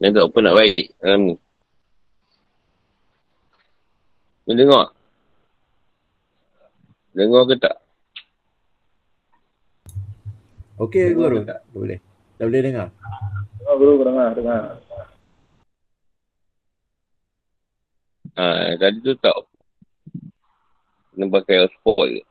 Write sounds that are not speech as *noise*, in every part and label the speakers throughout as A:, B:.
A: Yang tak apa nak baik dalam ni. Kau dengar? Dengar ke tak?
B: Okey guru tak? Boleh. Tak boleh dengar?
C: Dengar guru, dengar, dengar.
A: Ha, tadi tu tak. Kena pakai hotspot je.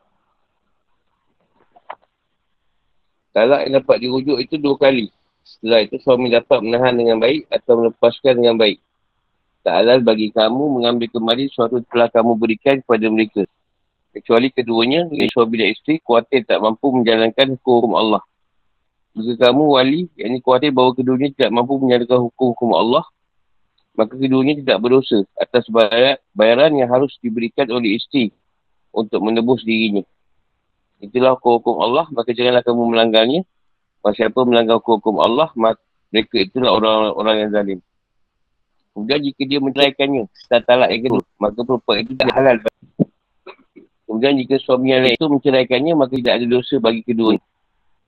A: Talak yang dapat dirujuk itu dua kali. Setelah itu suami dapat menahan dengan baik atau melepaskan dengan baik. Tak halal bagi kamu mengambil kembali suatu telah kamu berikan kepada mereka. Kecuali keduanya, suami dan isteri, khawatir tak mampu menjalankan hukum Allah. Jika kamu wali, yang ini khawatir bahawa keduanya tidak mampu menjalankan hukum-hukum Allah, maka keduanya tidak berdosa atas bayaran yang harus diberikan oleh isteri untuk menebus dirinya. Itulah hukum Allah, maka janganlah kamu melanggarnya. Maka siapa melanggar hukum Allah, mereka itulah orang-orang yang zalim. Kemudian jika dia menceraikannya setelah talak yang kedua, maka perempuan itu tidak halal. Kemudian jika suami yang lain itu menceraikannya, maka tidak ada dosa bagi kedua.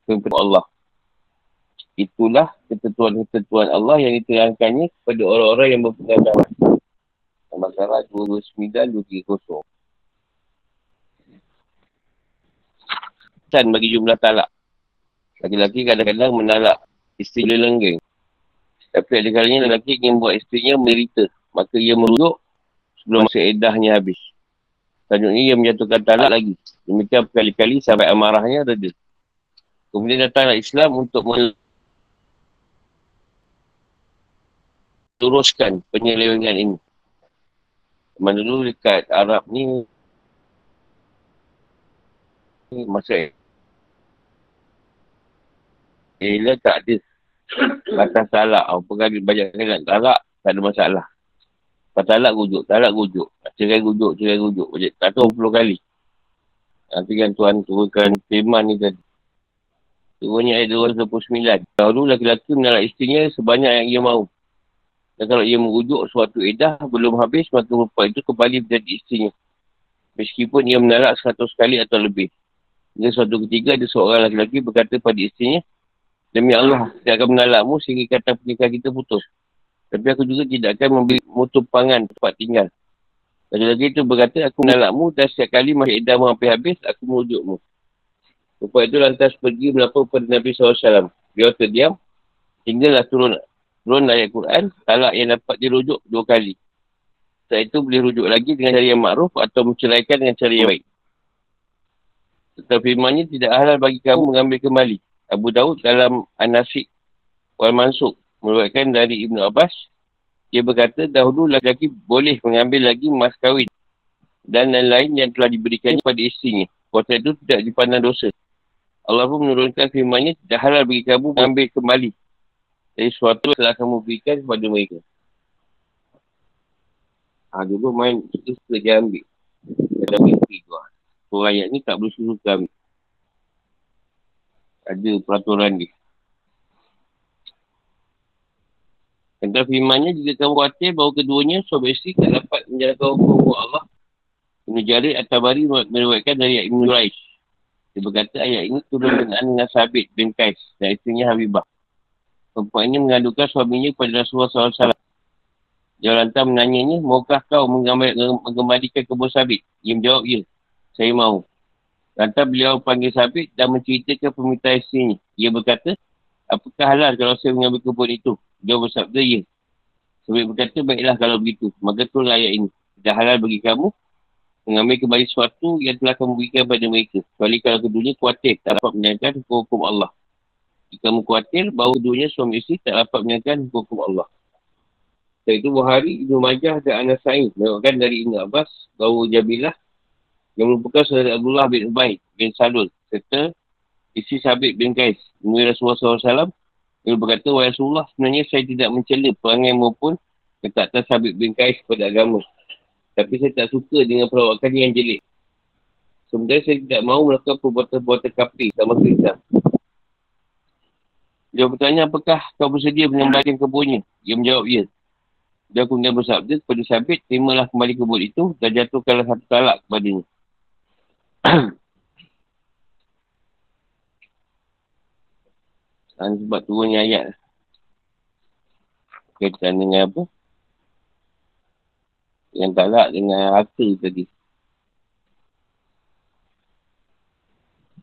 A: Kepada Allah. Itulah ketentuan-ketentuan Allah yang diterangkannya kepada orang-orang yang berpengalaman. Masalah 229-230. Pesan bagi jumlah talak. Laki-laki kadang-kadang menalak isteri lenggeng. Tapi ada kalanya lelaki ingin buat isterinya menderita. Maka ia merujuk sebelum masa edahnya habis. Selanjutnya ia menjatuhkan talak lagi. Demikian berkali-kali sampai amarahnya reda. Kemudian datanglah Islam untuk teruskan penyelewengan ini. Mana dulu dekat Arab ni masa Ila tak ada Batas talak. Apa kali banyak kali talak, tak ada masalah. Lepas talak gujuk, talak gujuk. Cerai gujuk, cerai gujuk. Tak tahu puluh kali. Nanti kan Tuhan turunkan firman ni tadi. Turunnya ayat 229. Dahulu laki-laki menalak isterinya sebanyak yang ia mahu. Dan kalau ia merujuk suatu edah belum habis, maka perempuan itu kembali menjadi isterinya. Meskipun ia menalak seratus kali atau lebih. Hingga suatu ketiga ada seorang laki-laki berkata pada isterinya, Demi Allah, tidak akan menalakmu sehingga kata pernikahan kita putus. Tapi aku juga tidak akan memberi mutu pangan tempat tinggal. Lagi-lagi itu berkata, aku menalakmu dan setiap kali masa edamu hampir habis, aku merujukmu. Lepas itu lantas pergi melapor kepada Nabi SAW. Dia terdiam, tinggallah turun turun ayat Quran, talak yang dapat dirujuk dua kali. Setelah itu boleh rujuk lagi dengan cara yang makruf atau menceraikan dengan cara yang baik. Setelah firmannya, tidak halal bagi kamu mengambil kembali Abu Daud dalam An-Nasik wal Mansuk merupakan dari Ibn Abbas dia berkata dahulu lelaki boleh mengambil lagi mas kahwin dan lain-lain yang telah diberikan kepada isterinya. Kuasa itu tidak dipandang dosa. Allah pun menurunkan firmannya tidak halal bagi kamu mengambil kembali dari sesuatu yang telah kamu berikan kepada mereka. Ha, dulu main kita suka dia ambil. Dia tu. So ayat ni tak boleh suka ambil ada peraturan dia. Tentang firmannya, jika kamu khawatir bahawa keduanya, suami isteri tak dapat menjalankan hukum Allah. Ibn Jarir At-Tabari meruatkan dari Ibn Raish. Dia berkata ayat ini turun dengan dengan Sabit bin Qais dan isterinya Habibah. Perempuan ini mengadukan suaminya kepada Rasulullah SAW. Dia lantar menanyanya, maukah kau mengembalikan kebun Sabit? Ia menjawab, ya. Saya mahu. Lantas beliau panggil Sabit dan menceritakan permintaan isterinya. Ia berkata, apakah halal kalau saya mengambil kebun itu? Dia bersabda, ya. Sabit berkata, baiklah kalau begitu. Maka tu ayat ini. Tidak halal bagi kamu mengambil kembali sesuatu yang telah kamu berikan kepada mereka. Kecuali kalau keduanya khawatir tak dapat menjalankan hukum Allah. Jika kamu khawatir bahawa keduanya suami isteri tak dapat menjalankan hukum Allah. Setelah itu Buhari, Ibn Majah dan Anas Sa'id melakukan dari Ibn Abbas bahawa Jabilah yang merupakan saudara Abdullah bin Ubay bin Salul serta isi Sabit bin Qais menemui Rasulullah SAW dia berkata wahai Rasulullah sebenarnya saya tidak mencela perangai maupun ketaatan Sabit bin Qais kepada agama. Tapi saya tak suka dengan perawakan yang jelik. Sebenarnya saya tidak mahu melakukan perbuatan-perbuatan kapri sama kita dia bertanya apakah kau bersedia mengembalikan kebunnya? Dia menjawab ya. Dia kemudian bersabda kepada Sabit terimalah kembali kebun itu dan jatuhkanlah satu talak kepadanya *clears throat* Dan sebab turunnya ayat. Kaitan dengan apa? Dengan talak dengan harta tadi.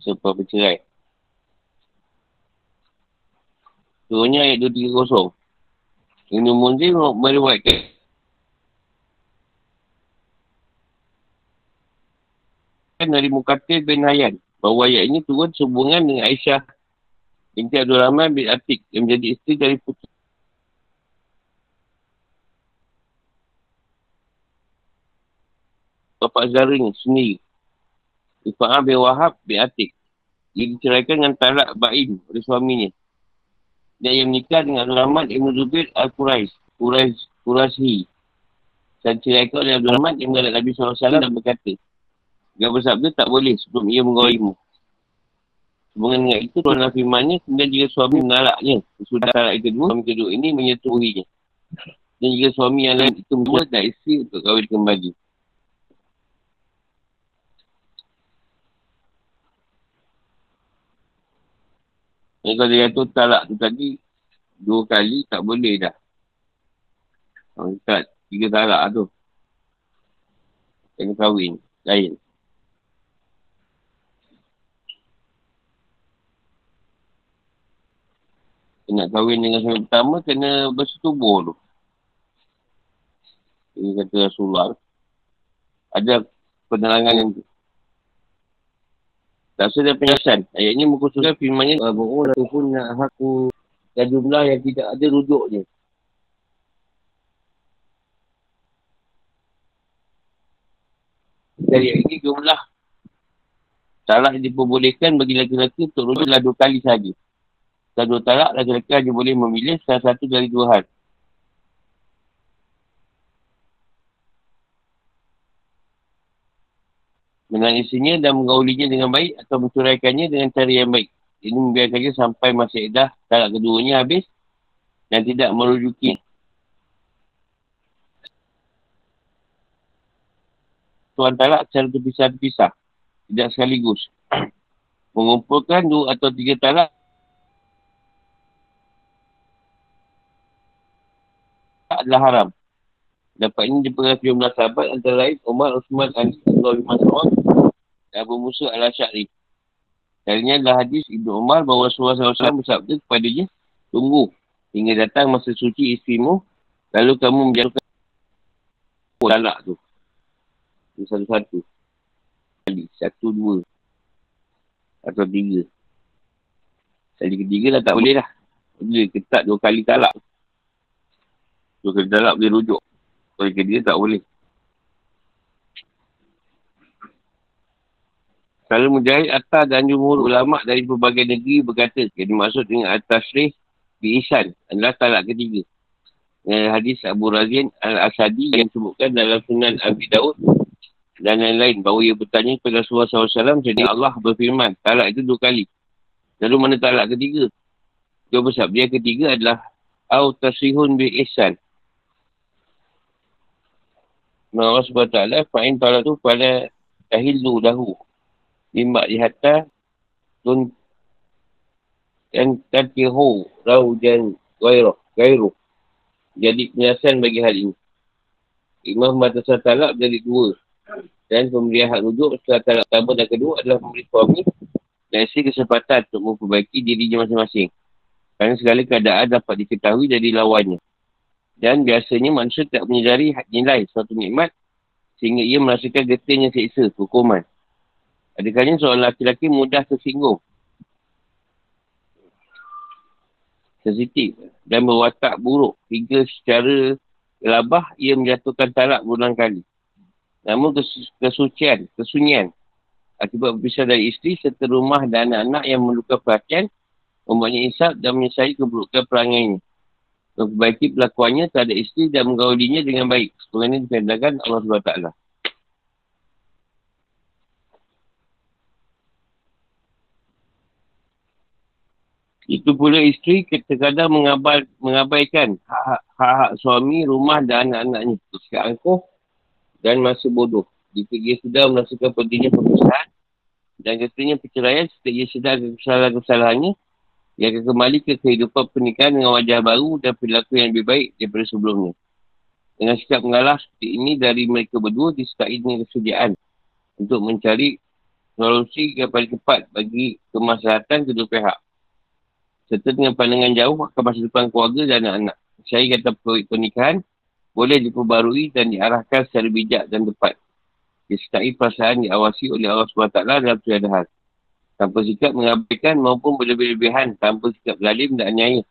A: Sebab bercerai. Turunnya ayat 230. Ibn Munzir meriwayatkan dari Mukatil bin Hayyan. Bahawa ayat ini turun sehubungan dengan Aisyah binti Abdul Rahman bin Atik yang menjadi isteri dari putri. Bapak Zara ni sendiri. Ifa'ah bin Wahab bin Atik. Dia diceraikan dengan talak Ba'in oleh suaminya. Dan yang menikah dengan Abdul Rahman Ibn Zubair Al-Quraish Quraish Quraishi. Dan ceraikan oleh Abdul Rahman yang mengalami Nabi SAW dan berkata dia bersabda tak boleh sebelum ia mengawalimu. Hubungan dengan itu, Tuhan firmannya, kemudian jika suami mengalaknya, sudah talak yang kedua, suami kedua ini menyetuhinya. Dan jika suami yang lain itu membuat tak isi untuk kahwin kembali. Dan kalau dia kata talak tu tadi, dua kali tak boleh dah. Kalau tiga talak tu. Kena kahwin, lain. Nak kahwin dengan suami pertama, kena bersetubuh tu. Ini kata Rasulullah. Ada penerangan yang tu. Tak ada penjelasan. Ayat ini mengkhususkan firmannya, Bahawa ataupun nak haku dan jumlah yang tidak ada rujuknya. Dari ini jumlah salah diperbolehkan bagi lelaki-lelaki untuk rujuklah dua kali sahaja dan dua talak, laki-laki hanya boleh memilih salah satu dari dua hal. Menangisinya dan mengaulinya dengan baik atau mencuraikannya dengan cara yang baik. Ini membiarkannya sampai masa edah talak keduanya habis dan tidak merujuki. Tuan talak secara terpisah-terpisah. Tidak sekaligus. *clears throat* Mengumpulkan dua atau tiga talak adalah haram. Dapat ini dipengaruhi jumlah sahabat antara lain Umar Osman Ali Abdullah bin Mas'ud dan Abu Musa al-Asyari. Darinya adalah hadis Ibnu Umar bahawa Rasulullah SAW bersabda kepadanya, tunggu hingga datang masa suci istrimu, lalu kamu menjatuhkan talak tu. Satu-satu. Satu, dua. Atau tiga. Kali ketiga dah tak boleh lah. Boleh ketat dua kali talak. So, kena dalap boleh rujuk. Kalau dia tak boleh. Kalau Mujahid Atta dan jumhur ulama' dari berbagai negeri berkata, yang dimaksud dengan At-Tashrih di Isan adalah talak ketiga. Dengan hadis Abu Razin Al-Asadi yang disebutkan dalam sunan Abi Daud dan lain-lain. Bahawa ia bertanya kepada Rasulullah SAW, jadi Allah berfirman, talak itu dua kali. Lalu mana talak ketiga? Dia bersabda, dia ketiga adalah Au tasrihun bi. Nah, Allah SWT fa'in ta'ala tu pada tahillu dahu. Limbak dihata tun dan tatihu rau dan gairuh. Gairuh. Jadi penjelasan bagi hal ini. Imam Batasah Talak jadi dua. Dan pemberian hak rujuk setelah talak pertama dan kedua adalah memberi suami dan isi kesempatan untuk memperbaiki dirinya masing-masing. Kerana segala keadaan dapat diketahui dari lawannya. Dan biasanya manusia tak menyedari nilai suatu nikmat sehingga ia merasakan getihnya seksa, hukuman. Adakahnya seorang laki-laki mudah tersinggung, sensitif dan berwatak buruk hingga secara gelabah ia menjatuhkan talak berulang kali. Namun kes- kesucian, kesunyian akibat berpisah dari isteri serta rumah dan anak-anak yang memerlukan perhatian membuatnya insaf dan menyesali keburukan perangainya memperbaiki pelakuannya terhadap isteri dan menggaulinya dengan baik. Sebenarnya dikatakan Allah SWT. Itu pula isteri kadang mengabai, mengabaikan hak-hak suami, rumah dan anak-anaknya. Bersikap angkuh dan masa bodoh. Jika dia sudah merasakan pentingnya perpisahan dan katanya perceraian, setiap dia sedar kesalahan-kesalahannya, Ia akan kembali ke kehidupan pernikahan dengan wajah baru dan perilaku yang lebih baik daripada sebelumnya. Dengan sikap mengalah seperti ini dari mereka berdua disertai dengan kesediaan untuk mencari solusi yang paling cepat bagi kemaslahatan kedua pihak. Serta dengan pandangan jauh akan masa depan keluarga dan anak-anak. Saya kata pernikahan boleh diperbarui dan diarahkan secara bijak dan tepat. Disertai perasaan diawasi oleh Allah SWT dalam tiada hal tanpa sikap mengabaikan maupun berlebih-lebihan tanpa sikap zalim dan anyaya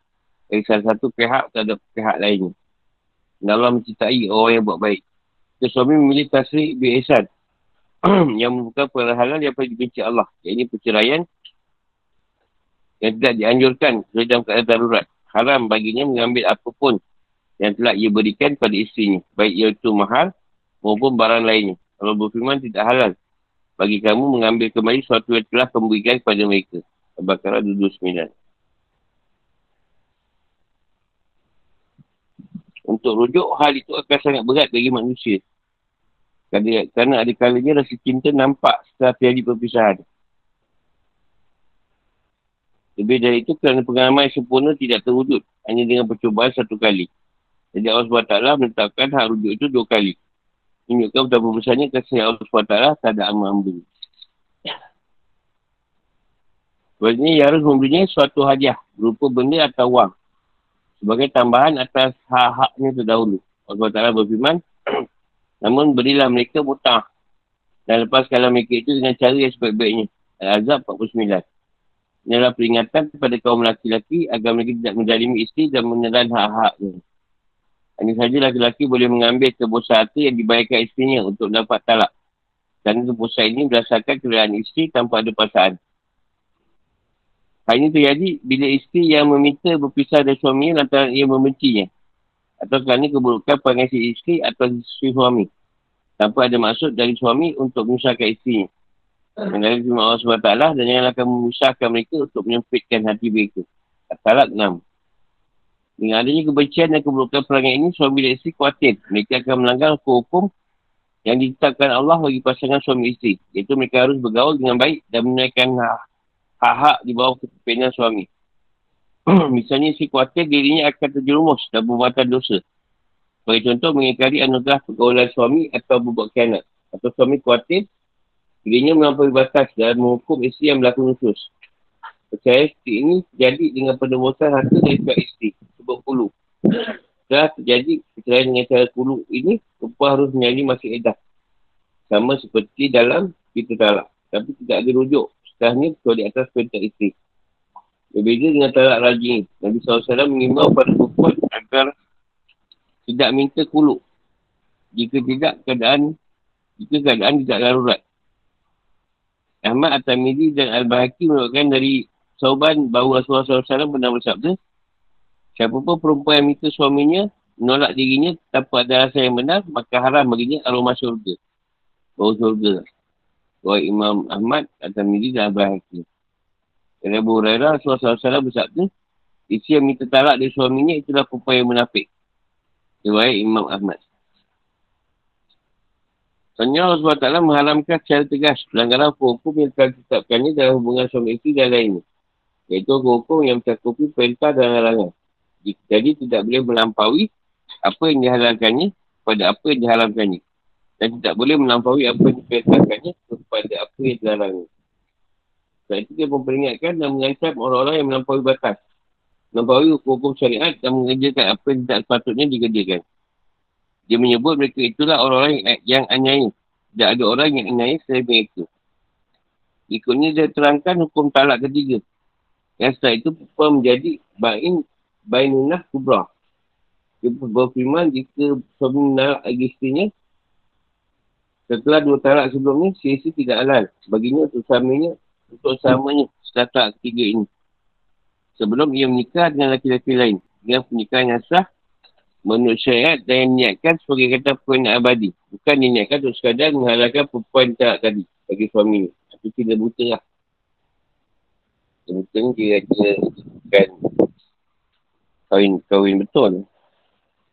A: dari salah satu pihak terhadap pihak lainnya. Dan Allah mencintai orang yang buat baik. So, suami memilih tasri bi'isan *clears throat* yang membuka yang paling dibenci Allah. Yang ini perceraian yang tidak dianjurkan dalam keadaan darurat. Haram baginya mengambil apapun yang telah ia berikan pada isterinya. Baik iaitu mahal maupun barang lainnya. Kalau berfirman tidak halal bagi kamu mengambil kembali sesuatu yang telah pemberikan kepada mereka. Al-Baqarah 29. Untuk rujuk, hal itu akan sangat berat bagi manusia. Kerana ada kalanya rasa cinta nampak setelah terjadi perpisahan. Lebih dari itu, kerana pengalaman yang sempurna tidak terwujud hanya dengan percubaan satu kali. Jadi Allah SWT menetapkan hak rujuk itu dua kali menunjukkan betapa besarnya kasih Allah SWT tak ada amal hamba. Sebenarnya ia harus memberinya suatu hadiah berupa benda atau wang sebagai tambahan atas hak-haknya terdahulu. Allah SWT berfirman, *clears throat* namun berilah mereka mutah dan lepaskanlah mereka itu dengan cara yang sebaik-baiknya. Al-Azab 49. Ini adalah peringatan kepada kaum lelaki-lelaki agar mereka tidak menjalimi isteri dan menelan hak-haknya. Hanya saja laki-laki boleh mengambil tebusan harta yang dibayarkan isterinya untuk dapat talak. Dan tebusan ini berdasarkan kerelaan isteri tanpa ada pasangan. Ini terjadi bila isteri yang meminta berpisah dari suaminya lantaran ia membencinya. Atau kerana keburukan pengasih isteri atau isteri suami. Tanpa ada maksud dari suami untuk menyusahkan isterinya. Mengenai firman Allah SWT dan janganlah akan menyusahkan mereka untuk menyempitkan hati mereka. Talak 6. Dengan adanya kebencian dan keburukan perangai ini, suami dan isteri khawatir. Mereka akan melanggar hukum yang ditetapkan Allah bagi pasangan suami isteri. Iaitu mereka harus bergaul dengan baik dan menaikkan hak-hak di bawah kepimpinan suami. *clears throat* Misalnya, isteri khawatir dirinya akan terjerumus dan berbuatan dosa. Sebagai contoh, mengingkari anugerah pergaulan suami atau berbuat kianat. Atau suami khawatir dirinya melampaui batas dan menghukum isteri yang berlaku nusus. Percaya seperti ini jadi dengan penebusan harta dari pihak isteri sebab kulu. Setelah terjadi perceraian dengan cara kulu ini, perempuan harus menyari masih edah. Sama seperti dalam kita talak. Tapi tidak ada rujuk. Setelahnya, kecuali atas perintah isteri. Berbeza dengan talak rajin. Nabi SAW mengimbau pada perempuan agar tidak minta kulu. Jika tidak, keadaan jika keadaan tidak darurat. Ahmad At-Tamidi dan Al-Bahaki merupakan dari Sauban bahawa Rasulullah SAW pernah bersabda, Siapa pun perempuan yang minta suaminya menolak dirinya tanpa ada rasa yang benar, maka haram baginya aroma syurga. Bau syurga. Buat Imam Ahmad, At-Tamidi dan Abah Hakim. Dan Abu Hurairah, Rasulullah SAW bersabda, isi yang minta talak dari suaminya itulah perempuan yang menafik. Riwayat Imam Ahmad. Sebenarnya Allah SWT mengharamkan secara tegas pelanggaran hukum yang telah ditetapkannya dalam hubungan suami isteri dan lainnya. Iaitu hukum yang mencakupi perintah dan larangan. Jadi tidak boleh melampaui apa yang dihalalkannya kepada apa yang diharamkannya. Dan tidak boleh melampaui apa yang diperintahkannya kepada apa yang dilarangnya. Sebab itu dia memperingatkan dan mengancam orang-orang yang melampaui batas. Melampaui hukum-hukum syariat dan mengerjakan apa yang tidak sepatutnya dikerjakan. Dia menyebut mereka itulah orang-orang yang, yang anyai. Tidak ada orang yang anyai selain mereka. Ikutnya dia terangkan hukum talak ketiga. Yang setelah itu menjadi bain bainunah kubra. Dia berfirman jika suami menalak lagi istrinya, setelah dua talak sebelumnya, si istri tidak halal. Baginya untuk suaminya, untuk samanya setelah ketiga ini. Sebelum ia menikah dengan laki-laki lain. Dengan pernikahan yang sah, menurut syariat dan yang niatkan sebagai kata perempuan abadi. Bukan diniatkan untuk sekadar menghalalkan perempuan talak tadi bagi suami. Itu tidak buta lah. Buta ni kira-kira bukan kahwin kahwin betul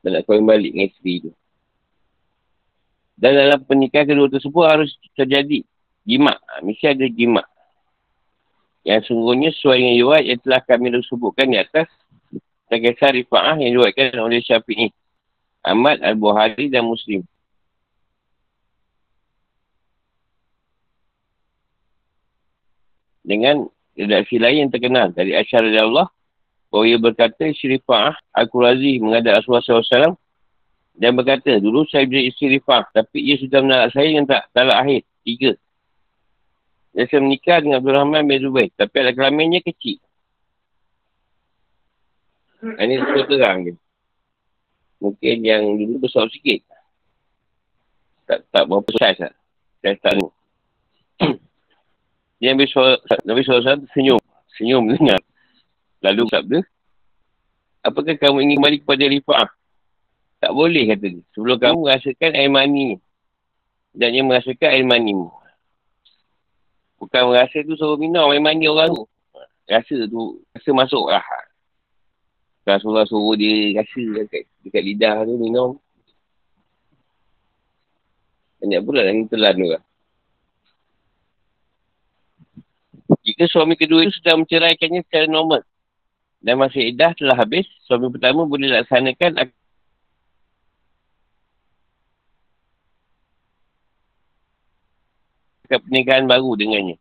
A: dan nak kahwin balik dengan isteri tu dan dalam pernikahan kedua tersebut harus terjadi jimat ha, mesti ada jimat Yang sungguhnya sesuai dengan riwayat yang telah kami sebutkan di atas. Terkisah rifa'ah yang diwakilkan oleh Syafi'i. Ahmad, Al-Buhari dan Muslim. Dengan redaksi lain yang terkenal dari Aisyah Allah bahawa ia berkata Syirifah Al-Qurazi menghadap Rasulullah SAW dan berkata, dulu saya menjadi isteri Rifah, tapi ia sudah menalak saya yang tak talak akhir. Tiga. Dan saya menikah dengan Abdul Rahman bin Zubair. Tapi alat kelaminnya kecil. Ini semua terang dia. Mungkin yang dulu besar sikit. Tak, tak berapa saiz lah. *clears throat* Saya tak tahu. Dia Nabi SAW senyum. Senyum dengar. Lalu sabda. Apakah kamu ingin kembali kepada Rifah? Tak boleh kata dia. Sebelum kamu merasakan air mani. Dan dia merasakan air mani mu. Bukan merasa tu suruh minum air mani orang tu. Rasa tu, rasa masuk lah. Suruh, suruh dia rasa dekat, dekat lidah tu minum. Banyak pula yang telan tu lah. Jika suami kedua itu sudah menceraikannya secara normal dan masa idah telah habis, suami pertama boleh laksanakan melaksanakan pernikahan baru dengannya.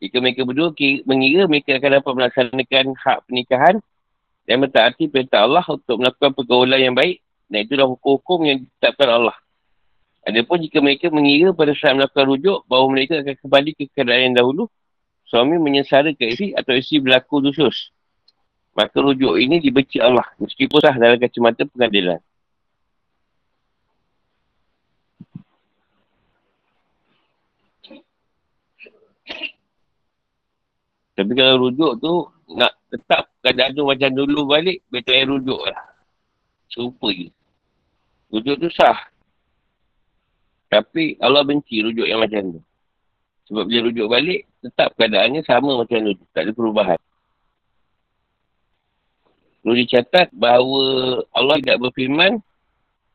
A: Jika mereka berdua mengira mereka akan dapat melaksanakan hak pernikahan dan mentaati perintah Allah untuk melakukan pergaulan yang baik dan itulah hukum-hukum yang ditetapkan Allah. Adapun jika mereka mengira pada saat melakukan rujuk bahawa mereka akan kembali ke keadaan yang dahulu, suami menyesara ke isteri atau isteri berlaku dusus. Maka rujuk ini dibenci Allah meskipun sah dalam kacamata pengadilan. Tapi kalau rujuk tu, nak tetap keadaan tu macam dulu balik, betul yang rujuk lah. Serupa je. Rujuk tu sah. Tapi Allah benci rujuk yang macam tu. Sebab bila rujuk balik, tetap keadaannya sama macam tu. Tak ada perubahan. Perlu dicatat bahawa Allah tidak berfirman,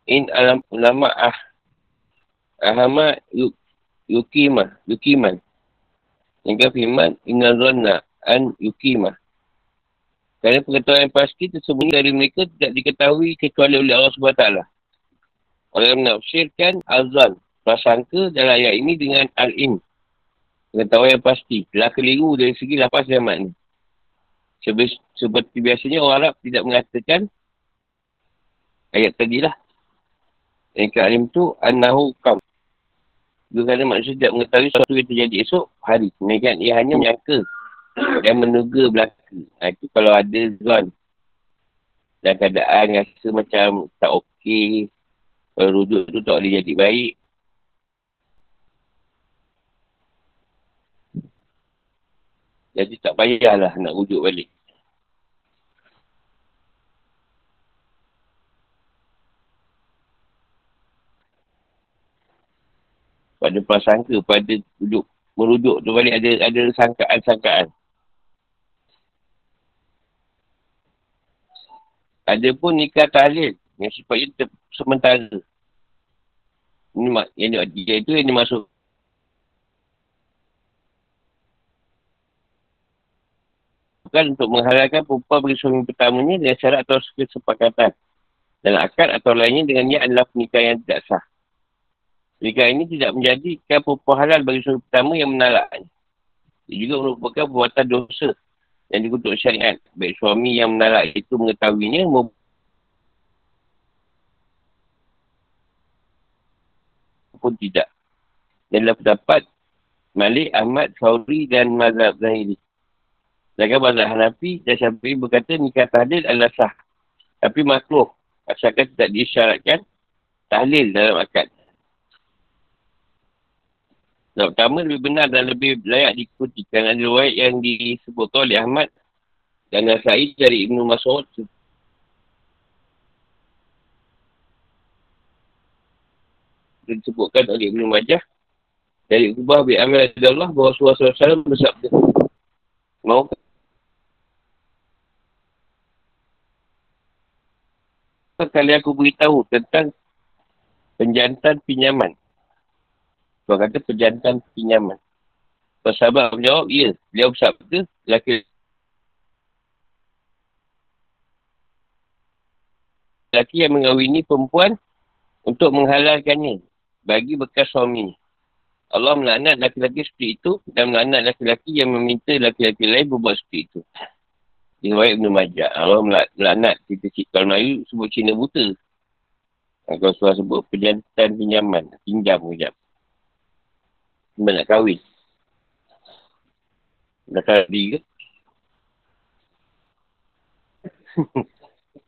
A: In alam ulama ah ahama yukimah, yukiman. Yang firman, Inna zonna an yukimah. Kerana pengetahuan yang pasti tersembunyi dari mereka tidak diketahui kecuali oleh Allah SWT. Orang menafsirkan azan, prasangka dalam ayat ini dengan al-in. Pengetahuan yang pasti. Telah keliru dari segi lapas dan makna. Seperti biasanya orang Arab tidak mengatakan ayat tadi lah. Yang ke-alim tu, an-nahu kam. Juga kerana manusia tidak mengetahui sesuatu yang terjadi esok hari. Mereka ia hanya menyangka dan menuga belaka. Ha, itu kalau ada zon. Dan keadaan rasa macam tak okey. Kalau rujuk tu tak boleh jadi baik. Jadi tak payahlah nak rujuk balik. pada prasangka, pada rujuk, merujuk tu balik ada ada sangkaan-sangkaan. Ada pun nikah tahlil yang sifatnya ter- sementara. Ini mak, yang dia itu yang dimasuk bukan untuk menghalalkan perempuan bagi suami pertamanya dengan syarat atau kesepakatan. Dan akad atau lainnya dengan niat adalah pernikahan yang tidak sah. Pernikahan ini tidak menjadikan perempuan halal bagi suami pertama yang menalaknya. Ia juga merupakan perbuatan dosa yang dikutuk syariat. Baik suami yang menalak itu mengetahuinya maupun tidak. Dan dalam pendapat Malik, Ahmad, Sauri dan Mazhab Zahiri. Sedangkan Mazhab Hanafi dan Syafi'i berkata nikah tahlil adalah sah. Tapi makluh. Asalkan tidak disyaratkan tahlil dalam akad. Yang pertama lebih benar dan lebih layak diikuti kerana ada riwayat yang disebutkan oleh Ahmad dan Nasai dari Ibn Mas'ud disebutkan oleh Ibn Majah dari Ubah bin Amir Allah bahawa Rasulullah SAW bersabda mau kali aku beritahu tentang penjantan pinjaman kau kata perjantan pinjaman. Sahabat menjawab, ya. Beliau bersabda, laki laki yang mengawini perempuan untuk menghalalkannya bagi bekas suaminya. Allah melaknat laki-laki seperti itu dan melaknat laki-laki yang meminta laki-laki lain berbuat seperti itu. Riwayat Ibn Majah. Allah melaknat kita. Kalau Melayu sebut Cina buta. Kalau surah sebut penjantan pinjaman. Pinjam pinjam. Cuma nak kahwin. Dah kali ke? *laughs*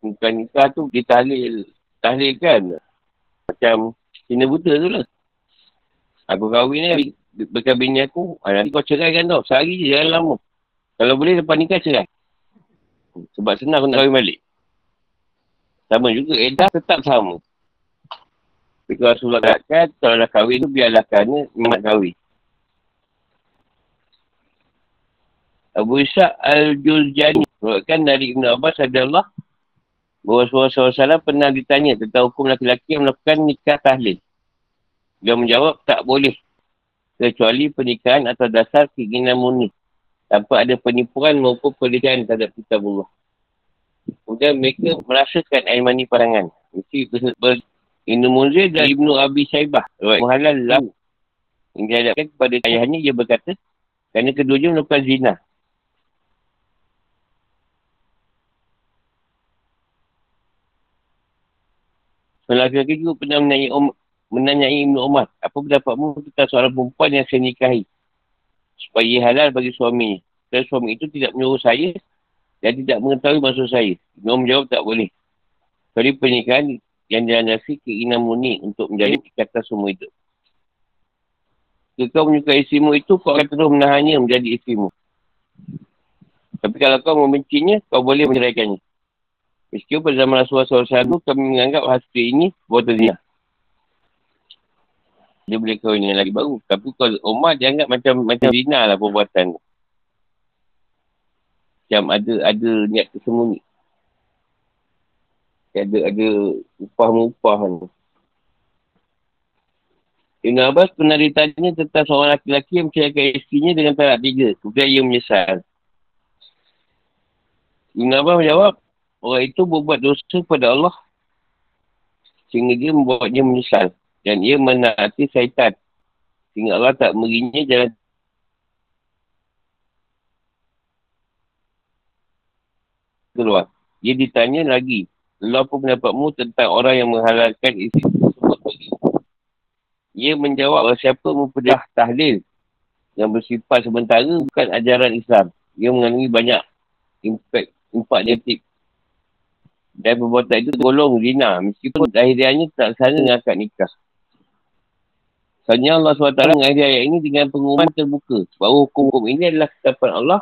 A: Bukan nikah tu dia tahlil. Tahlil kan? Macam Cina buta tu lah. Aku kahwin ni bekas bini aku. Ah, nanti kau cerai kan tau. Sehari je jangan lama. Kalau boleh lepas nikah cerai. Sebab senang aku nak kahwin balik. Sama juga. Edah tetap sama. Tapi kalau Rasulullah katakan, kalau dah kahwin tu biarlah kerana memang kahwin. Abu Ishaq Al-Juzjani. Berkatakan dari Ibn Abbas adalah bahawa Rasulullah SAW pernah ditanya tentang hukum laki-laki yang melakukan nikah tahlil. Dia menjawab, tak boleh. Kecuali pernikahan atau dasar keinginan murni. Tanpa ada penipuan maupun pernikahan terhadap kitabullah. Kemudian mereka merasakan air mani parangan. Mesti ber Ibn Munzir dan Ibn Abi Saibah. Menghalal lahu. Yang dihadapkan kepada ayahnya, dia berkata, kerana keduanya melakukan zina. Lelaki-lelaki juga pernah menanyai, Om, menanyai Ibn Umar. Apa pendapatmu tentang seorang perempuan yang saya nikahi? Supaya ia halal bagi suami. Dan suami itu tidak menyuruh saya dan tidak mengetahui maksud saya. Umar menjawab tak boleh. Jadi pernikahan yang dilandasi keinginan murni untuk menjadi kata semua itu. Jika kau menyukai istrimu itu, kau akan terus menahannya menjadi istrimu. Tapi kalau kau membencinya, kau boleh menceraikannya. Meskipun pada zaman Rasulullah SAW, kami menganggap hati ini buat zina. Dia boleh kahwin dengan lagi baru. Tapi kalau Umar dia anggap macam macam zina lah perbuatan. Macam ada ada niat tersembunyi. Ada ada upah-upah kan. Ibn Abbas pernah ditanya tentang seorang lelaki yang menceraikan istrinya dengan talak tiga. Kemudian ia menyesal. Ibn Abbas menjawab, orang itu berbuat dosa kepada Allah sehingga dia membuatnya menyesal dan ia menaati syaitan sehingga Allah tak merinya jalan keluar. Dia ditanya lagi, Allah apa pendapatmu tentang orang yang menghalalkan isi tersebut bagi Ia menjawab siapa mempedah tahlil yang bersifat sementara bukan ajaran Islam. Ia mengandungi banyak impact, impak negatif dan perbuatan itu tergolong zina. Meskipun akhirnya tak sana dengan akad nikah. Sebenarnya Allah SWT mengakhiri ayat ini dengan pengumuman terbuka. Bahawa hukum-hukum ini adalah ketapan Allah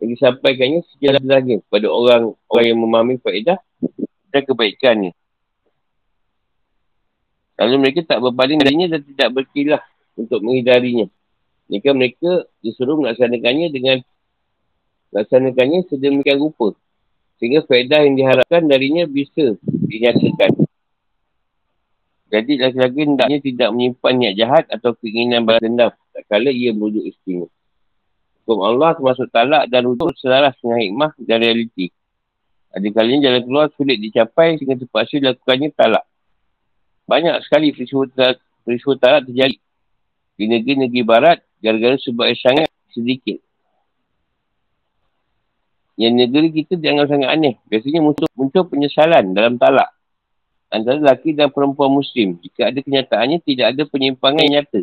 A: yang disampaikannya secara lagi kepada orang orang yang memahami faedah dan kebaikannya. Lalu mereka tak berpaling darinya dan tidak berkilah untuk menghindarinya. Jika mereka disuruh melaksanakannya dengan melaksanakannya sedemikian rupa Sehingga faedah yang diharapkan darinya bisa dinyatakan. Jadi laki-laki hendaknya tidak menyimpan niat jahat atau keinginan balas dendam. Tak kala ia merujuk istrinya. Hukum Allah termasuk talak dan rujuk selaras dengan hikmah dan realiti. Ada kalinya jalan keluar sulit dicapai sehingga terpaksa dilakukannya talak. Banyak sekali peristiwa talak, terjadi di negeri-negeri barat gara-gara sebab sangat sedikit. Yang negeri kita dianggap sangat aneh. Biasanya muncul, muncul penyesalan dalam talak. Antara lelaki dan perempuan muslim. Jika ada kenyataannya, tidak ada penyimpangan nyata.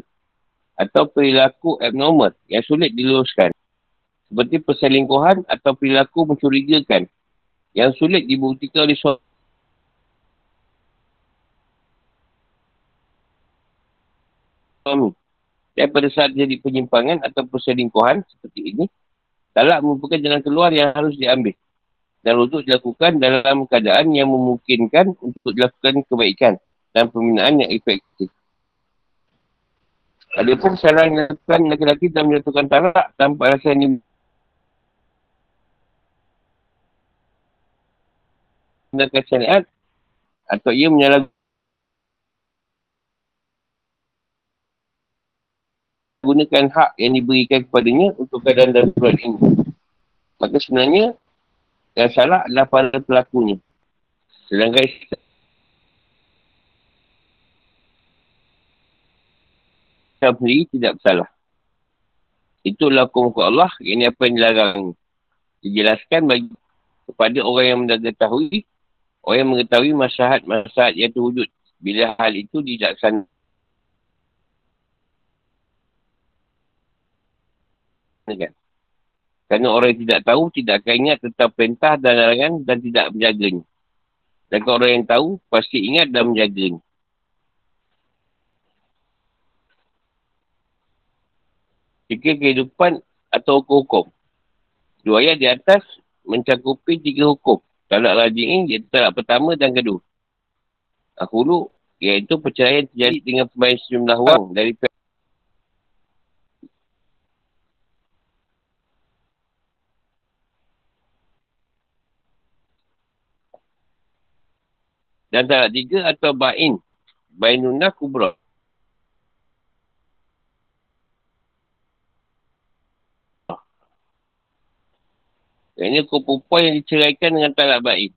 A: Atau perilaku abnormal yang sulit diluruskan. Seperti perselingkuhan atau perilaku mencurigakan. Yang sulit dibuktikan oleh suami. Dan pada saat jadi penyimpangan atau perselingkuhan seperti ini, Talak merupakan jalan keluar yang harus diambil. Dan untuk dilakukan dalam keadaan yang memungkinkan untuk dilakukan kebaikan dan pembinaan yang efektif. Ada pun yang dilakukan lelaki-lelaki dalam menyatukan talak tanpa rasa ini menggunakan syariat atau ia menyalahkan gunakan hak yang diberikan kepadanya untuk keadaan darurat ini. Maka sebenarnya yang salah adalah para pelakunya. Sedangkan Islam sendiri tidak bersalah. Itulah hukum Allah. Ini apa yang dilarang. Dijelaskan bagi kepada orang yang mengetahui orang yang mengetahui masyarakat-masyarakat yang terwujud bila hal itu dilaksanakan kan? Kerana orang yang tidak tahu tidak akan ingat tentang perintah dan larangan dan tidak menjaganya. Dan kalau orang yang tahu pasti ingat dan menjaganya. Jika kehidupan atau hukum-hukum. Dua ayat di atas mencakupi tiga hukum. Talak rajin ini talak pertama dan kedua. Aku dulu iaitu perceraian terjadi dengan pembayar sejumlah wang dari pihak Dan talak tiga atau ba'in. Ba'inunah kubra. Ini hukum perempuan yang diceraikan dengan talak ba'in.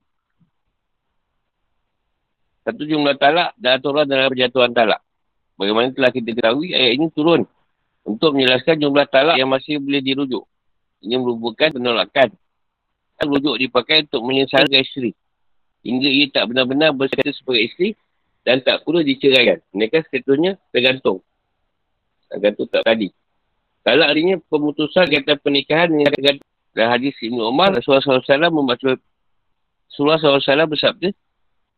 A: Satu jumlah talak dan aturan dalam perjatuhan talak. Bagaimana telah kita ketahui, ayat ini turun untuk menjelaskan jumlah talak yang masih boleh dirujuk. Ini merupakan penolakan. Rujuk dipakai untuk menyesalkan isteri hingga ia tak benar-benar berkata sebagai isteri dan tak perlu diceraikan. Mereka seketuanya tergantung. Tergantung tak tadi. Kalau artinya pemutusan kata pernikahan dengan tergantung. Dalam hadis Ibn Umar, Rasulullah SAW membaca Rasulullah SAW bersabda,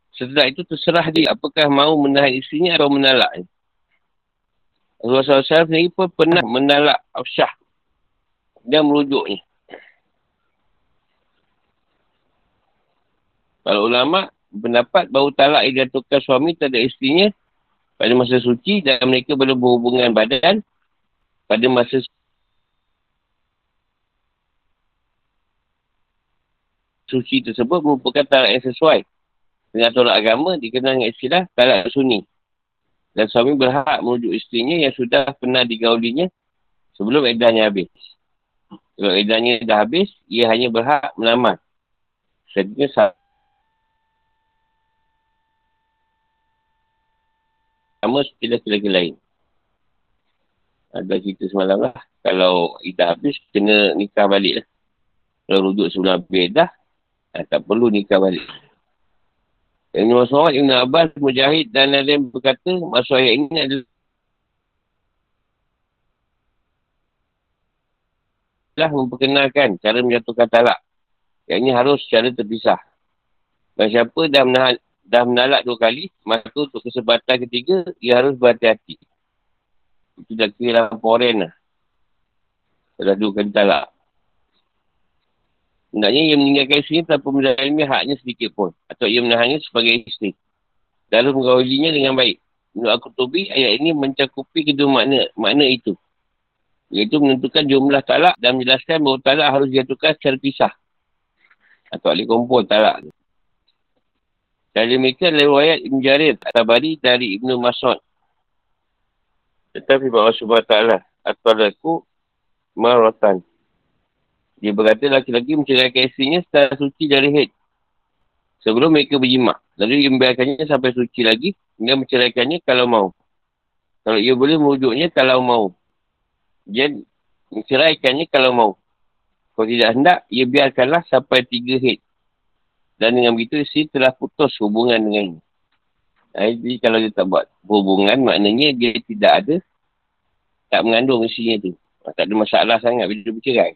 A: setelah itu terserah dia apakah mau menahan isterinya atau menalak. Rasulullah SAW sendiri pun pernah menalak Afsyah dan merujuknya. Kalau ulama pendapat bahawa talak yang diaturkan suami terhadap isterinya pada masa suci dan mereka belum berhubungan badan pada masa suci tersebut merupakan talak yang sesuai dengan tolak agama dikenal dengan istilah talak sunni. Dan suami berhak merujuk isterinya yang sudah pernah digaulinya sebelum edahnya habis. Kalau edahnya dah habis, ia hanya berhak melamar. Sebenarnya sama seperti lelaki lain. Ada cerita semalam lah. Kalau ida habis, kena nikah balik lah. Kalau rujuk sebelum habis dah, ah, tak perlu nikah balik. Yang Mas'ud, Ibn Abbas, Mujahid dan lain berkata, maksud ayat ini adalah memperkenalkan cara menjatuhkan talak. Yang ini harus secara terpisah. Dan siapa dah menahan, dah menalak dua kali, maka untuk kesempatan ketiga, ia harus berhati-hati. Itu dah kira laporan lah. Dah dua kali talak. Sebenarnya ia meninggalkan isteri tanpa mendalami haknya sedikit pun. Atau ia menahannya sebagai isteri. Lalu mengawalinya dengan baik. Menurut aku tubi, ayat ini mencakupi kedua makna, makna itu. Iaitu menentukan jumlah talak dan menjelaskan bahawa talak harus dijatuhkan secara pisah. Atau alih kumpul talak. Dan demikian riwayat Ibn Jarir Tabari dari Ibn Mas'ud. Tetapi bahawa subhanahu wa ta'ala atau maratan. Dia berkata laki-laki menceraikan isterinya setelah suci dari haid. Sebelum mereka berjimak. Lalu ia membiarkannya sampai suci lagi. Dia menceraikannya kalau mau. Kalau ia boleh merujuknya kalau mau. Dia menceraikannya kalau mau. Kalau tidak hendak, ia biarkanlah sampai tiga haid. Dan dengan begitu isteri telah putus hubungan dengan Jadi kalau dia tak buat hubungan maknanya dia tidak ada tak mengandung isteri tu. Tak ada masalah sangat bila dia bercerai.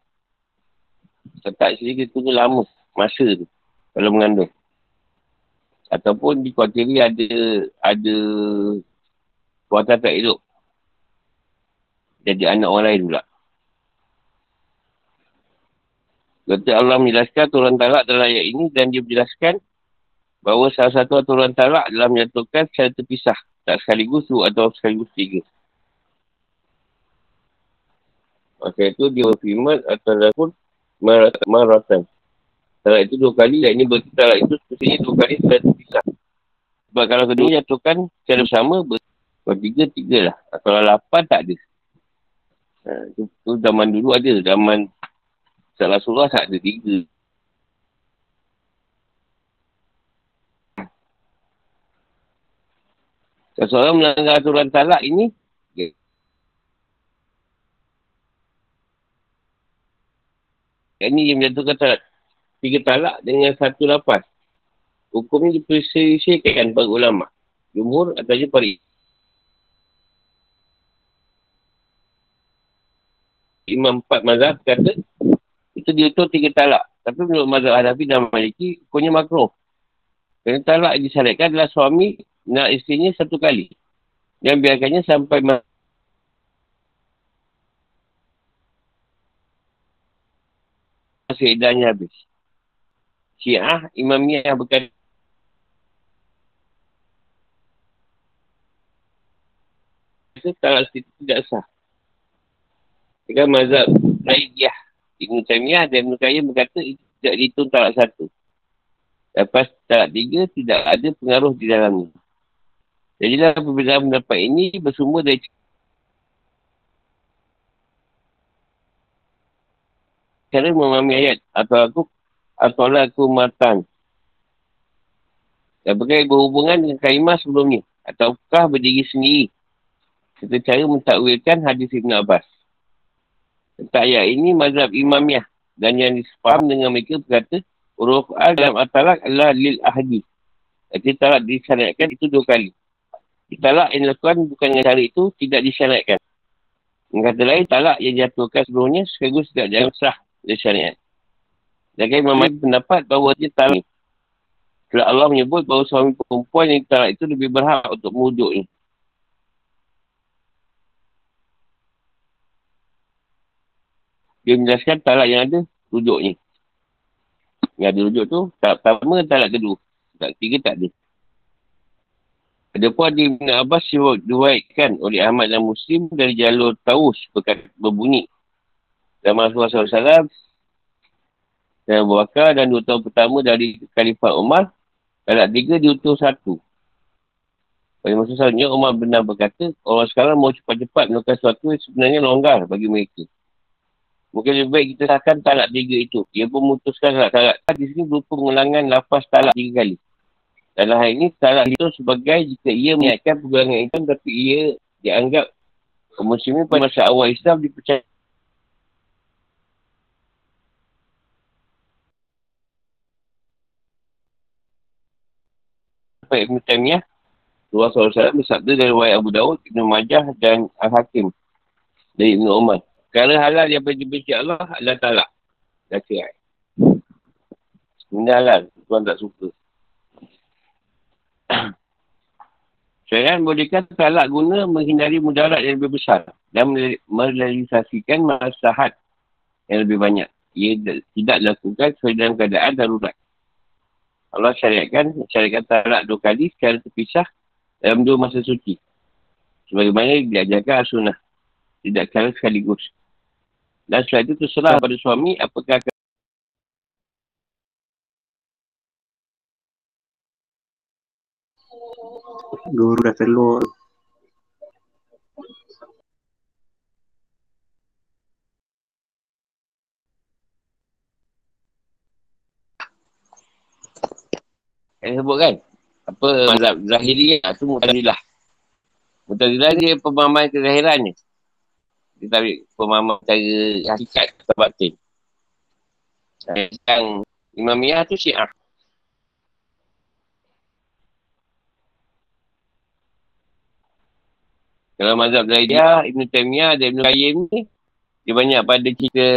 A: Tetap isteri dia tunggu lama masa tu kalau mengandung. Ataupun dikuatiri ada ada kuatan tak hidup. Jadi anak orang lain pula. Kata Allah menjelaskan aturan talak dalam ayat ini dan dia menjelaskan bahawa salah satu aturan talak adalah menyatukan secara terpisah. Tak sekaligus tu atau sekaligus tiga. Maka itu dia berfirman atau pun maratan. Talak itu dua kali dan ini berarti talak itu sepertinya dua kali secara terpisah. Sebab kalau kedua menyatukan secara bersama bertiga, tiga lah. Kalau lapan tak ada. Ha, tu, tu zaman dulu ada. Zaman Salah surah tak ada tiga. Kalau seorang melanggar aturan talak ini, okay. ini dia menjatuhkan talak. Tiga talak dengan satu lapas. Hukum ini diperselisihkan para ulama. Jumhur ataupun para Imam empat mazhab kata itu diutur tiga talak. Tapi menurut mazhab Hanafi dan Maliki, hukumnya makruh. Kerana talak yang disyariatkan adalah suami nak isterinya satu kali. Dan biarkannya sampai masa idahnya habis. Syiah, imamnya yang berkata talak tidak sah. Dengan mazhab Raidiyah Ibn Taymiyah dan Ibn Qayyim berkata itu tidak dihitung talak satu. Lepas talak tiga tidak ada pengaruh di dalamnya. Jadi lah perbezaan pendapat ini bersumber dari cara memahami ayat atau aku atau lah aku matan. Dan berkait berhubungan dengan kalimah sebelumnya. Ataukah berdiri sendiri. Serta cara mentakwilkan hadis Ibn Abbas. Tentang ayat ini mazhab imamiyah. Dan yang disepaham dengan mereka berkata, Uruf al dalam atalak adalah lil ahdi. Jadi talak disyariatkan itu dua kali. Talak yang dilakukan bukan dengan cara itu tidak disyariatkan. Dengan kata lain, talak yang dijatuhkan sebelumnya sekaligus tidak jangan sah dari syariat. Dan Imam Malik pendapat bahawa dia talak Setelah Allah menyebut bahawa suami perempuan yang talak itu lebih berhak untuk mewujudnya. Dia menjelaskan talak yang ada rujuknya. Yang ada rujuk tu, talak pertama talak kedua. Talak ketiga tak ada. Ada pun ada Ibn Abbas diwaitkan oleh Ahmad dan Muslim dari jalur Taus berbunyi. Zaman Rasulullah SAW dan Abu Bakar dan dua tahun pertama dari Khalifah Umar, talak tiga diutus satu. Pada masa selanjutnya, Umar benar berkata, orang sekarang mau cepat-cepat melakukan sesuatu sebenarnya longgar bagi mereka. Mungkin lebih baik kita sahkan talak tiga itu. Dia pun memutuskan talak-talak. Di sini berupa mengulangan lapas talak tiga kali. Dalam hal ini, talak itu sebagai jika ia menyiapkan pergulangan Islam tapi ia dianggap kaum muslimin pada masa awal Islam dipercaya Sampai Ibn Taymiyah Rasulullah SAW bersabda dari Wahid Abu Dawud, Ibn Majah dan Al-Hakim dari Ibn Umar. Perkara halal yang benci Allah adalah talak. Dah cerai. Ini halal. Tuan tak suka. *clears throat* Syariat bolehkan talak guna menghindari mudarat yang lebih besar dan merealisasikan masahat yang lebih banyak. Ia tidak dilakukan sesuai dalam keadaan darurat. Allah syariatkan, syariatkan talak dua kali secara terpisah dalam dua masa suci. Sebagaimana diajarkan sunnah. Tidak secara sekaligus. Dan setelah itu terserah pada suami apakah akan
D: Guru dah telur.
A: Yang sebut kan? Apa mazhab Zahiri itu Mutazilah. Mutazilah dia pemahaman kezahirannya. Dia ambil pemahaman cara hakikat atau batin. Yang Imamiyah tu syiah. Kalau mazhab Zaidiyah, Ibn Taymiyah dan Ibn Qayyim ni, dia banyak pada cerita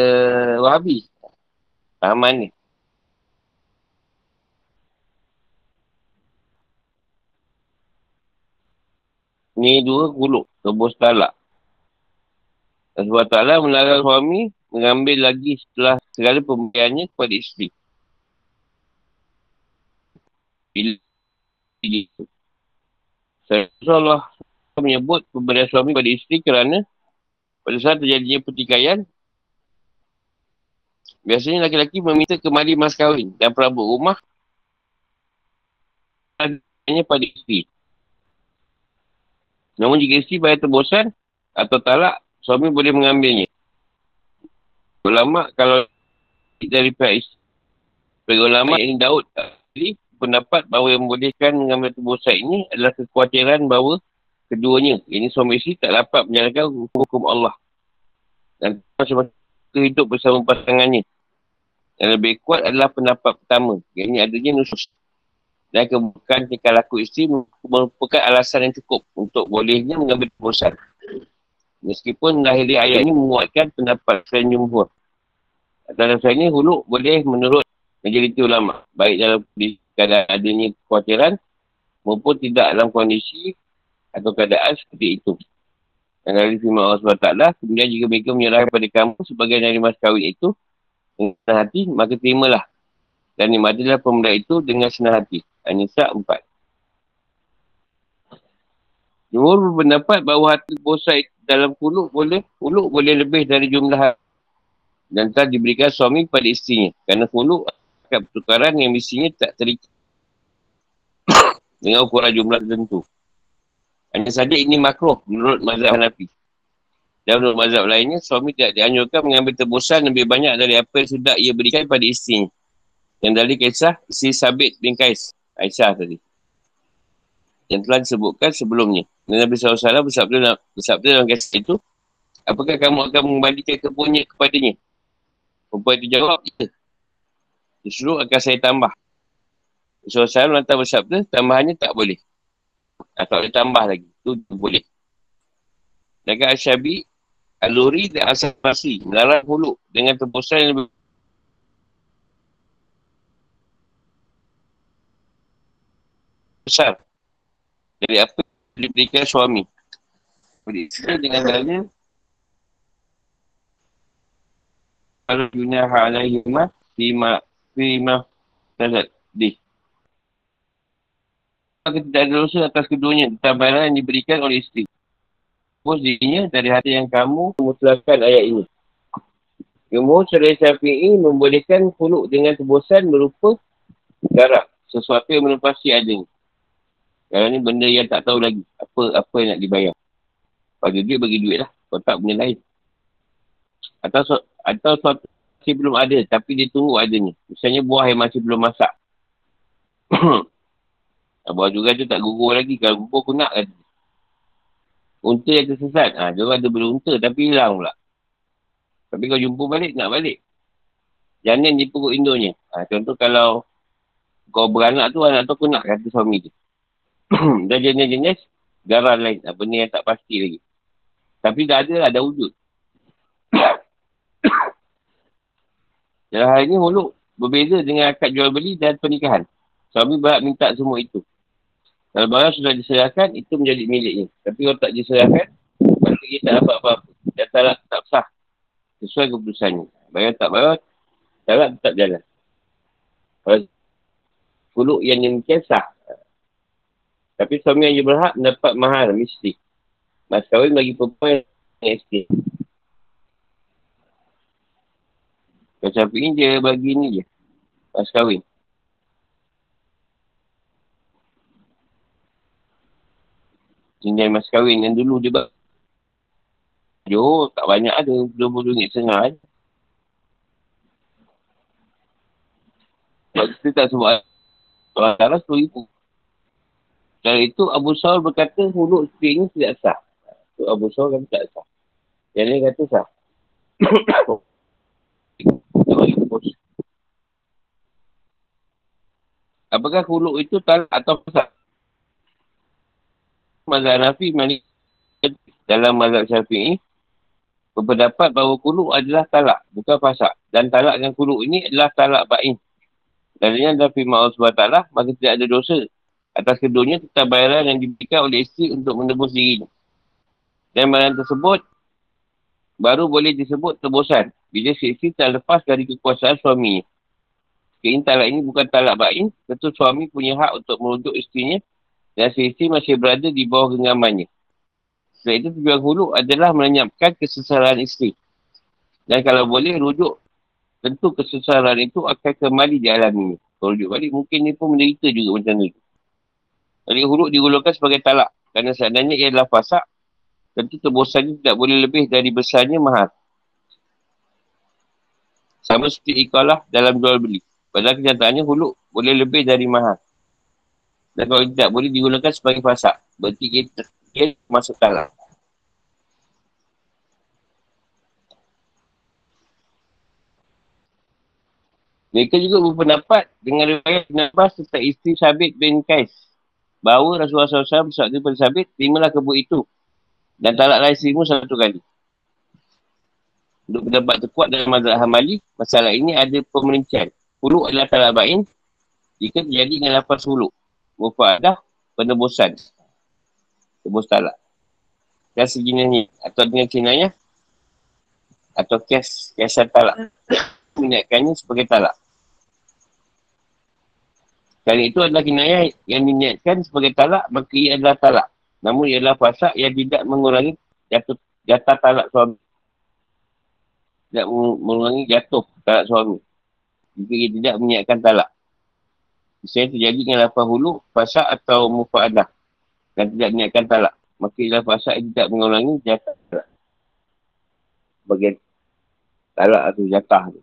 A: Wahabi. Pahaman ni. Ni dua kuluk, tebus talak. Dan sebab Ta'ala melarang suami mengambil lagi setelah segala pemberiannya kepada isteri. Bila itu. Allah menyebut pemberian suami kepada isteri kerana pada saat terjadinya pertikaian biasanya laki-laki meminta kembali mas kahwin dan perabot rumah hanya pada isteri. Namun jika isteri bayar terbosan atau talak suami boleh mengambilnya. Ulama kalau dari pihak isteri, ulama yang Daud tadi pendapat bahawa yang membolehkan mengambil tebusan ini adalah kekhawatiran bahawa keduanya, ini suami isteri tak dapat menjalankan hukum Allah. Dan macam hidup bersama pasangannya. Yang lebih kuat adalah pendapat pertama. Yang ini adanya nusus. Dan kebukaan tingkah laku isteri merupakan alasan yang cukup untuk bolehnya mengambil tebusan. Meskipun lahir ayat ini menguatkan pendapat selain jumhur. Dalam saya ini, huluk boleh menurut majoriti ulama. Baik dalam keadaan adanya kekhawatiran maupun tidak dalam kondisi atau keadaan seperti itu. Dan dari firman Allah SWT, kemudian jika mereka menyerahkan kepada kamu sebagai dari mas kawin itu, dengan hati, maka terimalah. Dan nikmatilah pemuda itu dengan senang hati. Anisa 4. Jumhur berpendapat bahawa hati bosai dalam kuluk boleh, kuluk boleh lebih dari jumlah dan telah diberikan suami pada istrinya. Kerana kuluk akan pertukaran yang mestinya tak terikat *coughs* dengan ukuran jumlah tertentu. Hanya saja ini makruh menurut mazhab Hanafi. Dan menurut mazhab lainnya, suami tidak dianjurkan mengambil tebusan lebih banyak dari apa yang sudah ia berikan pada istrinya. Yang dari kisah, si Sabit bin Kais, Aisyah tadi. Yang telah disebutkan sebelumnya. Dan Nabi SAW bersabda, bersabda dalam kisah itu, apakah kamu akan mengembalikan kebunnya kepadanya? Perempuan itu jawab, ya. Justru akan saya tambah. Rasulullah SAW lantar bersabda, tambahannya tak boleh. Atau boleh tambah lagi. Itu boleh. Dan Asyabi, Aluri dan Asafasi melarang hulu dengan tebusan yang lebih besar dari apa yang diberikan suami. Jadi, dengan dalnya kalau dunia alaihimah fima fima talat di maka tidak ada dosa atas keduanya barang yang diberikan oleh isteri. Pun dirinya dari hati yang kamu memutlakkan ayat ini. Ilmu Syarif Syafi'i membolehkan puluk dengan tebusan berupa darah. Sesuatu yang melepasi adanya. Kalau ni benda yang tak tahu lagi. Apa apa yang nak dibayar. Bagi duit, bagi duit lah. Kalau tak benda lain. Atau, atau suatu masih belum ada tapi dia tunggu adanya. Misalnya buah yang masih belum masak. *coughs* buah juga tu tak gugur lagi. Kalau gugur aku nak kan. Unta yang tersesat. Ha, dia ada bela unta tapi hilang pula. Tapi kau jumpa balik, nak balik. Janin di perut induknya. Ha, contoh kalau kau beranak tu, anak tu aku nak kata suami tu. *coughs* Dan jenis-jenis garam lain. Ni yang tak pasti lagi. Tapi dah ada, ada wujud. *coughs* Dalam hal ini, huluk berbeza dengan akad jual beli dan pernikahan. Suami berhak minta semua itu. Kalau barang sudah diserahkan, itu menjadi miliknya. Tapi kalau tak diserahkan, maka dia tak dapat apa-apa. Dia tak, tak sah. Sesuai keputusannya. Barang tak barang, tak tetap jalan. Kalau kuluk yang demikian sah. Tapi suami yang berhak mendapat mahal, mesti. Mas kahwin bagi perempuan yang isteri. Macam ini dia bagi ni je. Mas kahwin. Tinggal mas kahwin yang dulu dia buat. Jo, tak banyak ada. RM20 setengah kan. Sebab kita tak sebut salah RM10,000. Dan itu Abu Saul berkata seperti ini tidak sah. Itu Abu Saul kata tak sah. Yang lain kata sah. *coughs* Apakah huluk itu talak atau sah? mazhab Malik dalam mazhab Syafi'i berpendapat bahawa kuluk adalah talak, bukan fasak. Dan talak dengan kuluk ini adalah talak ba'in. Dan ini adalah firman Allah SWT, maka tidak ada dosa atas keduanya tentang bayaran yang diberikan oleh isteri untuk menebus dirinya. Dan bayaran tersebut baru boleh disebut tebusan bila si isteri terlepas dari kekuasaan suaminya. Ini talak ini bukan talak ba'in, tentu suami punya hak untuk merujuk isterinya dan isteri masih berada di bawah genggamannya. Sebab itu tujuan hulu adalah melenyapkan kesesaran isteri. Dan kalau boleh rujuk, tentu kesesaran itu akan kembali dialami. Kalau rujuk balik, mungkin dia pun menderita juga macam ni. Jadi hulu digulungkan sebagai talak. Kerana seandainya ia adalah fasak, tentu tebusannya tidak boleh lebih dari besarnya mahar. Sama seperti ikalah dalam jual beli. Padahal kenyataannya huluk boleh lebih dari mahar. Dan kalau tidak boleh digunakan sebagai fasak. Berarti kita dia masuk talak. Mereka juga berpendapat dengan riwayat Ibn Abbas tentang isteri Sabit bin Kais. Bahawa Rasulullah SAW bersabda kepada Sabit, terimalah kebut itu. Dan talaklah isterimu satu kali. Untuk pendapat terkuat dalam mazhab Hamali, masalah ini ada pemerincian. Hulu adalah talak bain jika terjadi dengan lapas hulu. Mufadah, penebusan. Tebus talak. Dan sejenisnya. Atau dengan kinayah. Atau kes, kesan talak. Menyatakannya sebagai talak. Kerana itu adalah kinayah yang diniatkan sebagai talak, maka ia adalah talak. Namun ia adalah fasak yang tidak mengurangi jatuh, jatah talak suami. Tidak mengurangi jatuh talak suami. Jika ia tidak menyiapkan talak. Misalnya terjadi dengan lapar hulu, fasak atau mufa'adah. Dan tidak menyiapkan talak. Maka ia adalah fasak yang tidak mengurangi jatah talak. Bagian talak atau jatah tu.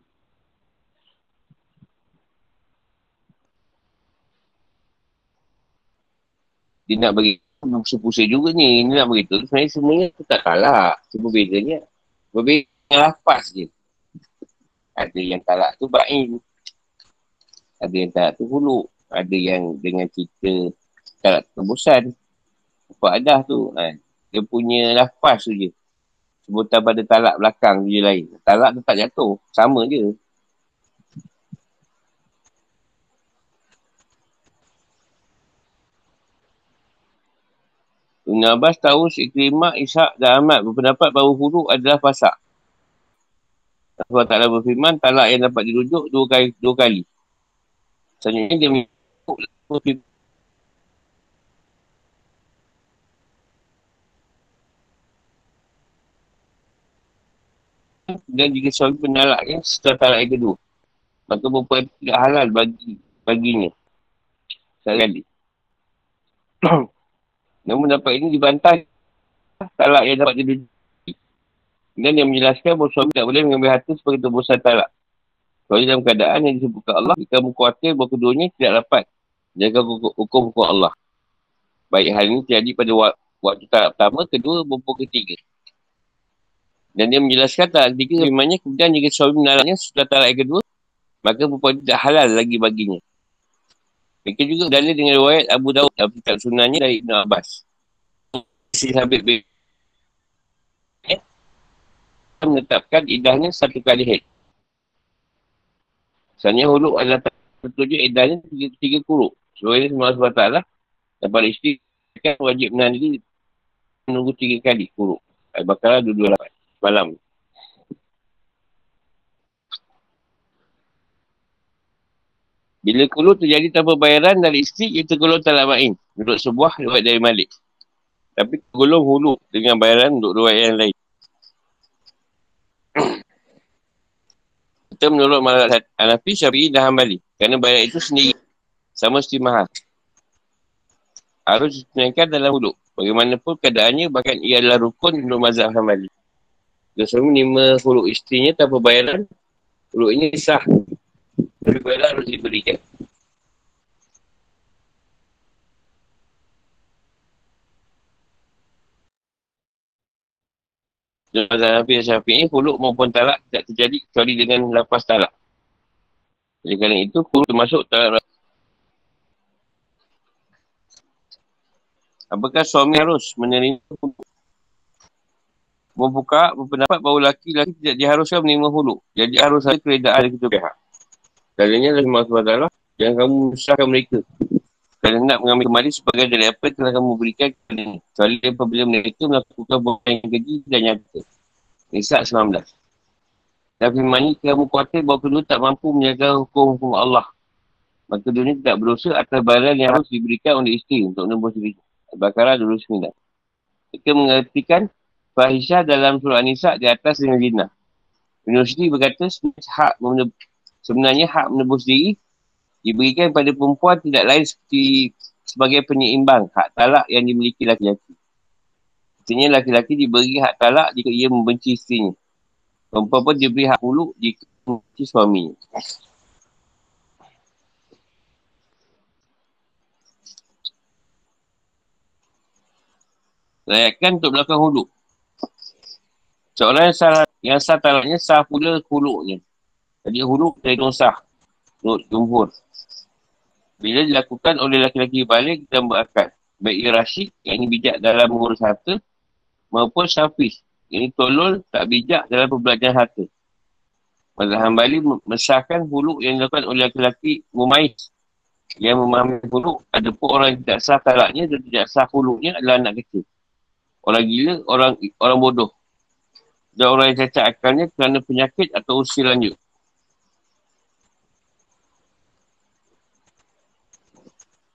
A: Dia nak bagi pusing-pusing juga ni. Dia nak beritahu sebenarnya semuanya tu tak kalah. Cuma bedanya. Berbeza lapas je. Ada yang talak tu bain. Ada yang talak tu hulu. Ada yang dengan cerita talak tebusan. Apa ada tu. Ha. Dia punya lapas tu je. Sebutan pada talak belakang tu je lain. Talak tu tak jatuh. Sama je. Ibn Abbas tahu Ikrimah, Ishak dan Ahmad berpendapat bahawa huruf adalah fasak. Allah Ta'ala berfirman, talak yang dapat dirujuk dua kali. Dua kali. Selanjutnya dia menyebut dan jika suami penalaknya setelah talak yang kedua. Maka perempuan tidak halal bagi baginya. Sekali. *clears throat* Namun dapat ini dibantah talak yang dapat diduduki. Dan yang menjelaskan bahawa suami tak boleh mengambil harta sebagai tebusan talak. Kalau dalam keadaan yang disebutkan Allah, jika khawatir bahawa keduanya tidak dapat jaga hukum hukum Allah. Baik hal ini terjadi pada waktu talak pertama, kedua, maupun ketiga. Dan dia menjelaskan talak ketiga firmannya, kemudian jika suami menalaknya setelah talak yang kedua, maka perempuan tidak halal lagi baginya. Mereka juga dalil dengan riwayat Abu Dawud dalam kitab sunnahnya dari Ibn Abbas. Si Habib bin menetapkan idahnya satu kali head. Misalnya hulu adalah tertuju idahnya tiga, tiga kuruk. Sebab ini semua sebab taklah. Dan pada isteri kan wajib menahan diri menunggu tiga kali kuruk. Al-Baqarah dua-dua lapan. Malam. Bila kulu terjadi tanpa bayaran dari isteri, itu kulu talak ma'in. Menurut sebuah riwayat dari Malik. Tapi kulu hulu dengan bayaran untuk riwayat yang lain. *clears throat* Kita menurut Malat Hanafi, Syafi'i dan Hanbali. Kerana bayaran itu sendiri. Sama seperti mahal. Harus ditunaikan dalam hulu. Bagaimanapun keadaannya, bahkan ia adalah rukun menurut mazhab Hanbali. Dia selalu menerima hulu isterinya tanpa bayaran. Hulu ini sah Berbeda harus diberikan. Dalam Nabi Syafi'i, huluk maupun talak tidak terjadi kecuali dengan lapas talak. Jadi kerana itu, huluk termasuk talak. Apakah suami harus menerima huluk? Membuka berpendapat bahawa laki-laki tidak diharuskan menerima huluk. Jadi harus ada keredaan dari kedua pihak. Kalanya Allah SWT Jangan kamu menyusahkan mereka. Kerana nak mengambil kembali sebagai dari apa yang telah kamu berikan kepada ini Kecuali apabila mereka melakukan buah yang keji dan nyata. Nisa 19 Dan firman ini kamu khawatir bahawa kedua tak mampu menjaga hukum-hukum Allah. Maka dunia tidak berusaha atas bayaran yang harus diberikan oleh isteri untuk menembus diri Al-Baqarah 29 Mereka mengertikan Fahisyah dalam surah Nisa di atas dengan jinah Universiti berkata hak sebenarnya hak menebus diri diberikan kepada perempuan tidak lain seperti sebagai penyeimbang hak talak yang dimiliki laki-laki. Maksudnya laki-laki diberi hak talak jika ia membenci isterinya. Perempuan pun diberi hak huluk jika membenci suaminya. Layakkan untuk melakukan huluk. Seorang yang sah, yang sah talaknya sah pula huluknya. Jadi huluk dari sah. Menurut jumhur. Bila dilakukan oleh laki-laki balik dan berakal. Baik ia yang ini bijak dalam mengurus harta. Maupun syafis, yang ini tolol tak bijak dalam pembelajaran harta. Mazhab Hanbali mesahkan huluk yang dilakukan oleh laki-laki mumais. Yang memahami huluk, ada pun orang yang tidak sah talaknya dan tidak sah huluknya adalah anak kecil. Orang gila, orang orang bodoh. Dan orang yang cacat akalnya kerana penyakit atau usia lanjut.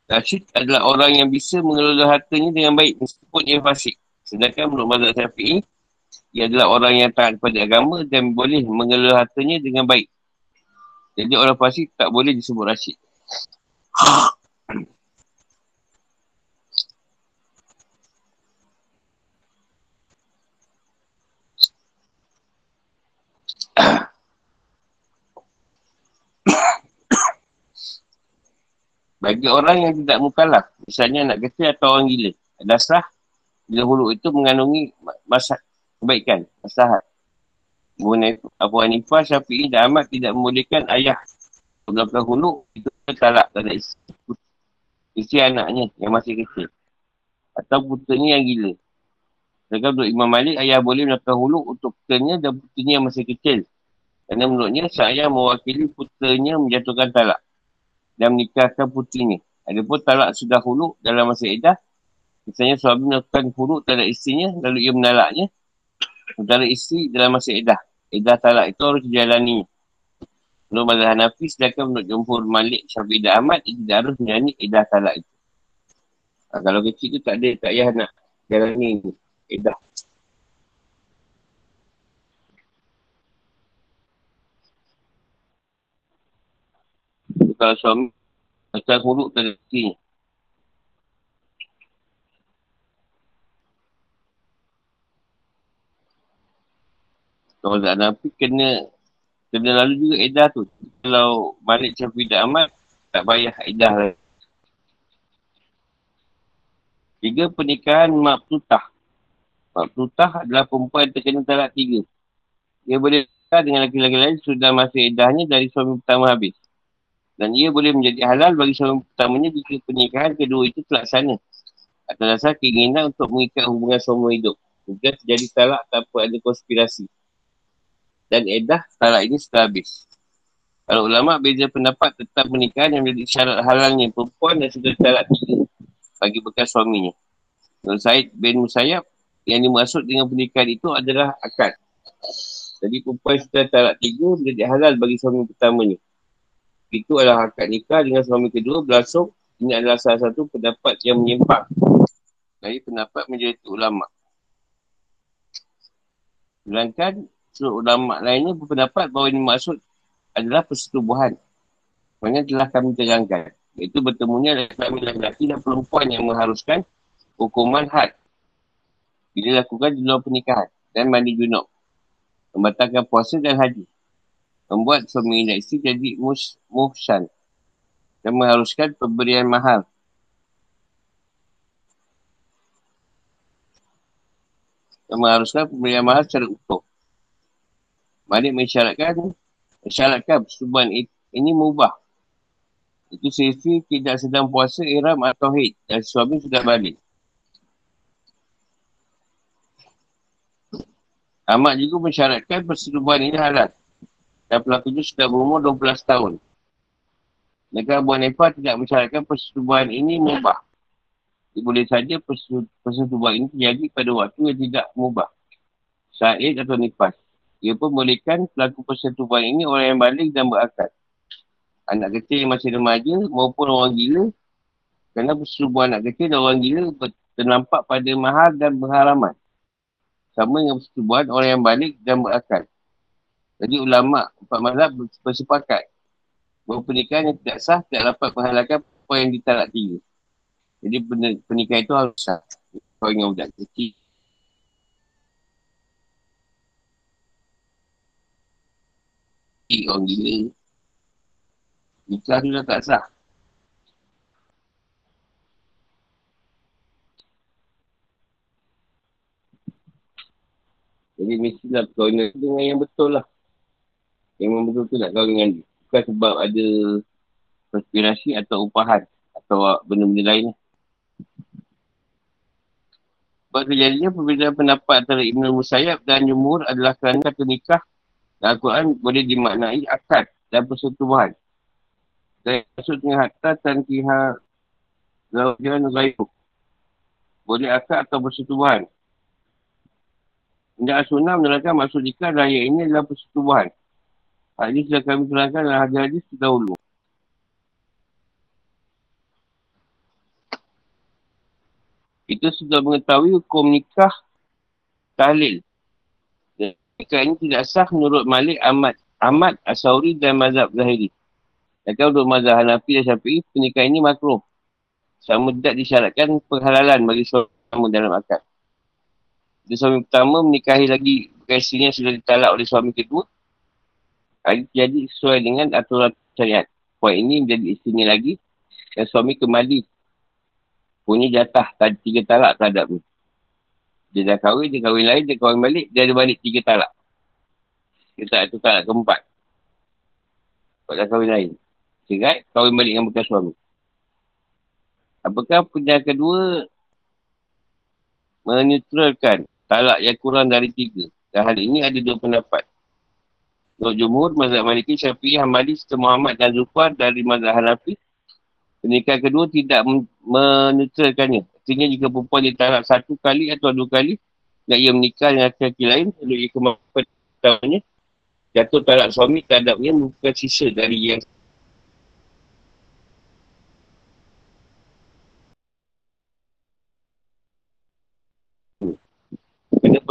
A: Rashid adalah orang yang bisa mengelola hartanya dengan baik meskipun ia fasik. Sedangkan menurut mazhab syafi'i, ia adalah orang yang taat kepada agama dan boleh mengelola hartanya dengan baik. Jadi orang fasik tak boleh disebut Rashid. Bagi orang yang tidak mukallaf, misalnya anak kecil atau orang gila, dasar bila hulu itu mengandungi masa kebaikan, masalah. Abu Hanifah, Syafi'i dan Ahmad tidak membolehkan ayah melakukan hulu itu talak tak ada isi. Isi anaknya yang masih kecil. Atau putranya yang gila. Sedangkan untuk Imam Malik, ayah boleh melakukan hulu untuk putranya dan putranya yang masih kecil. Kerana menurutnya, saya mewakili putranya menjatuhkan talak dan menikahkan putrinya. Ada pun talak sudah huluk dalam masa edah. Misalnya suami melakukan huluk terhadap isterinya lalu ia menalaknya. Sementara isteri dalam masa edah. Edah talak itu harus dijalani. Menurut Mazhab Hanafi sedangkan menurut Jumhur Malik Syafi'i dan Ahmad ia tidak harus menjalani edah talak itu. Ha, kalau kecil tu tak ada, tak payah nak jalani edah. Kalau suami macam huruf ke rezeki. Kalau tak Nabi kena kena lalu juga edah tu. Kalau balik Syafi dan Ahmad, tak payah edah lah. Tiga pernikahan Maktutah. Maktutah adalah perempuan yang terkena talak tiga. Dia boleh dengan laki-laki lain sudah masa edahnya dari suami pertama habis. Dan ia boleh menjadi halal bagi seorang pertamanya jika pernikahan kedua itu terlaksana. Atas dasar keinginan untuk mengikat hubungan seumur hidup. Jika terjadi talak tanpa ada konspirasi. Dan edah talak ini setelah habis. Kalau ulama beza pendapat tentang pernikahan yang menjadi syarat halalnya perempuan dan sudah talak tiga bagi bekas suaminya. Menurut Said bin Musayyab, yang dimaksud dengan pernikahan itu adalah akad. Jadi perempuan sudah talak tiga menjadi halal bagi suami pertamanya itu adalah akad nikah dengan suami kedua berlangsung ini adalah salah satu pendapat yang menyimpang dari pendapat menjadi ulama. Sedangkan seluruh ulama lainnya berpendapat bahawa ini maksud adalah persetubuhan. Maksudnya telah kami terangkan. Iaitu bertemunya lelaki dan perempuan yang mengharuskan hukuman had. Bila lakukan di luar pernikahan dan mandi junub. Membatalkan puasa dan haji membuat suami dan isteri jadi mus, muhsan dan mengharuskan pemberian mahal. Dan mengharuskan pemberian mahal secara utuh. Malik mensyaratkan, mensyaratkan persetubuhan ini mubah. Itu sisi tidak sedang puasa iram atau hid dan suami sudah balik. Ahmad juga mensyaratkan persetubuhan ini halal dan pelaku itu sudah berumur 12 tahun. Negara Abu Hanifah tidak mensyaratkan persetubuhan ini mubah. Jadi boleh saja persetubuhan ini terjadi pada waktu yang tidak mubah. Sa'id atau nifas. Ia pun bolehkan pelaku persetubuhan ini orang yang balik dan berakal. Anak kecil yang masih remaja maupun orang gila. Kerana persetubuhan anak kecil dan orang gila ternampak pada mahal dan berharaman. Sama dengan persetubuhan orang yang balik dan berakal. Jadi ulama empat mazhab bersepakat bahawa pernikahan yang tidak sah tidak dapat menghalalkan apa yang ditalak tiga. Jadi pernikahan itu harus sah. Kau ingat budak kecil. Orang gila. Nikah tu dah tak sah. Jadi mestilah kau ingat dengan yang betul lah. Yang memang betul tu nak kahwin dengan dia. Bukan sebab ada konspirasi atau upahan. Atau benda-benda lain. Sebab terjadinya perbezaan pendapat antara Ibn Musayyab dan Jumhur adalah kerana kata nikah dalam Al-Quran boleh dimaknai akad dan persetubuhan. Dan maksud dengan hatta tankiha zawjan ghaibu. Boleh akad atau persetubuhan. Tidak sunnah menerangkan maksud nikah raya ini adalah persetubuhan. Hal ini sudah kami terangkan dalam hadis-hadis terdahulu. Kita sudah mengetahui hukum nikah tahlil. Nikah ini tidak sah menurut Malik Ahmad, Ahmad Asauri dan Mazhab Zahiri. Kalau menurut Mazhab Hanafi dan Syafi'i, pernikahan ini makruh. Sama tidak disyaratkan penghalalan bagi suami dalam akad. Dia suami pertama menikahi lagi yang sudah ditalak oleh suami kedua. Hal jadi sesuai dengan aturan syariat. Puan ini menjadi isteri lagi dan suami kembali punya jatah tadi tiga talak terhadap ni. Dia dah kahwin, dia kahwin lain, dia kahwin balik, dia ada balik tiga talak. Tak ada talak keempat. Sebab dah kahwin lain. Cerai, kahwin balik dengan bekas suami. Apakah penjahat kedua menetralkan talak yang kurang dari tiga. Dan hal ini ada dua pendapat. Untuk Jumhur, Mazhab Maliki, Syafi'i, Hamadi, Serta Muhammad dan Zufar dari Mazhab Hanafi, pernikahan kedua tidak menetralkannya. Artinya jika perempuan ditalak satu kali atau dua kali, dan ia menikah dengan lelaki lain, lalu ia kemampuan jatuh talak suami terhadapnya bukan sisa dari yang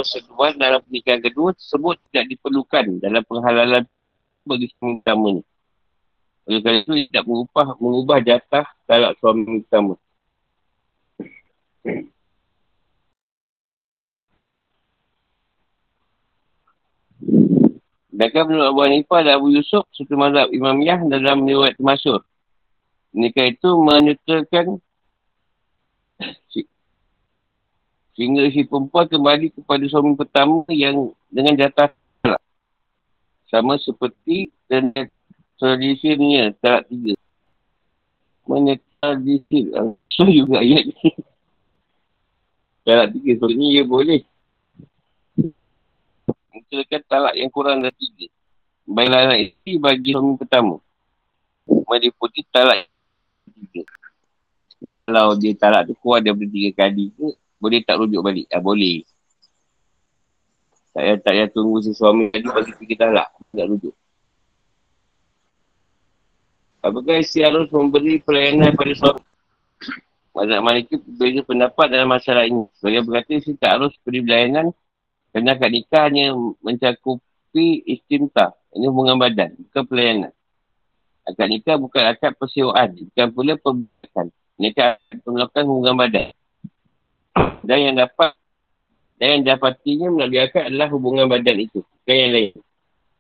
A: persetubuhan dalam pernikahan kedua tersebut tidak diperlukan dalam penghalalan bagi suami utama ni. Oleh kerana itu, tidak mengubah, mengubah jatah talak suami utama. Sedangkan menurut Abu Hanifah dan Abu Yusuf, satu mazhab Imam Yah dalam meniwat termasuk. Nikah itu menyuturkan Sehingga si perempuan kembali kepada suami pertama yang dengan jatah talak. Sama seperti dan tradisinya talak tiga. Mana tradisi? So juga ayat ni. talak tiga. So ni ia boleh. Menceritakan talak yang kurang dari tiga. Baiklah anak isteri bagi suami pertama. Meliputi talak tiga. Kalau dia talak tu kurang daripada tiga kali ke, boleh tak rujuk balik? Ah, boleh. Tak payah, tak payah tunggu si suami tadi bagi tiga talak. Tak rujuk. Apakah isteri harus memberi pelayanan pada suami? Mazhab Maliki berbeza pendapat dalam masalah ini. Sebagai berkata isteri tak harus beri pelayanan kerana akad nikah hanya mencakupi istimta. Ini hubungan badan, bukan pelayanan. Akad nikah bukan akad persewaan, bukan pula pemberikan. Nikah melakukan hubungan badan. *coughs* Dan yang dapat dan yang dapatinya melalui akad adalah hubungan badan itu. Bukan yang lain.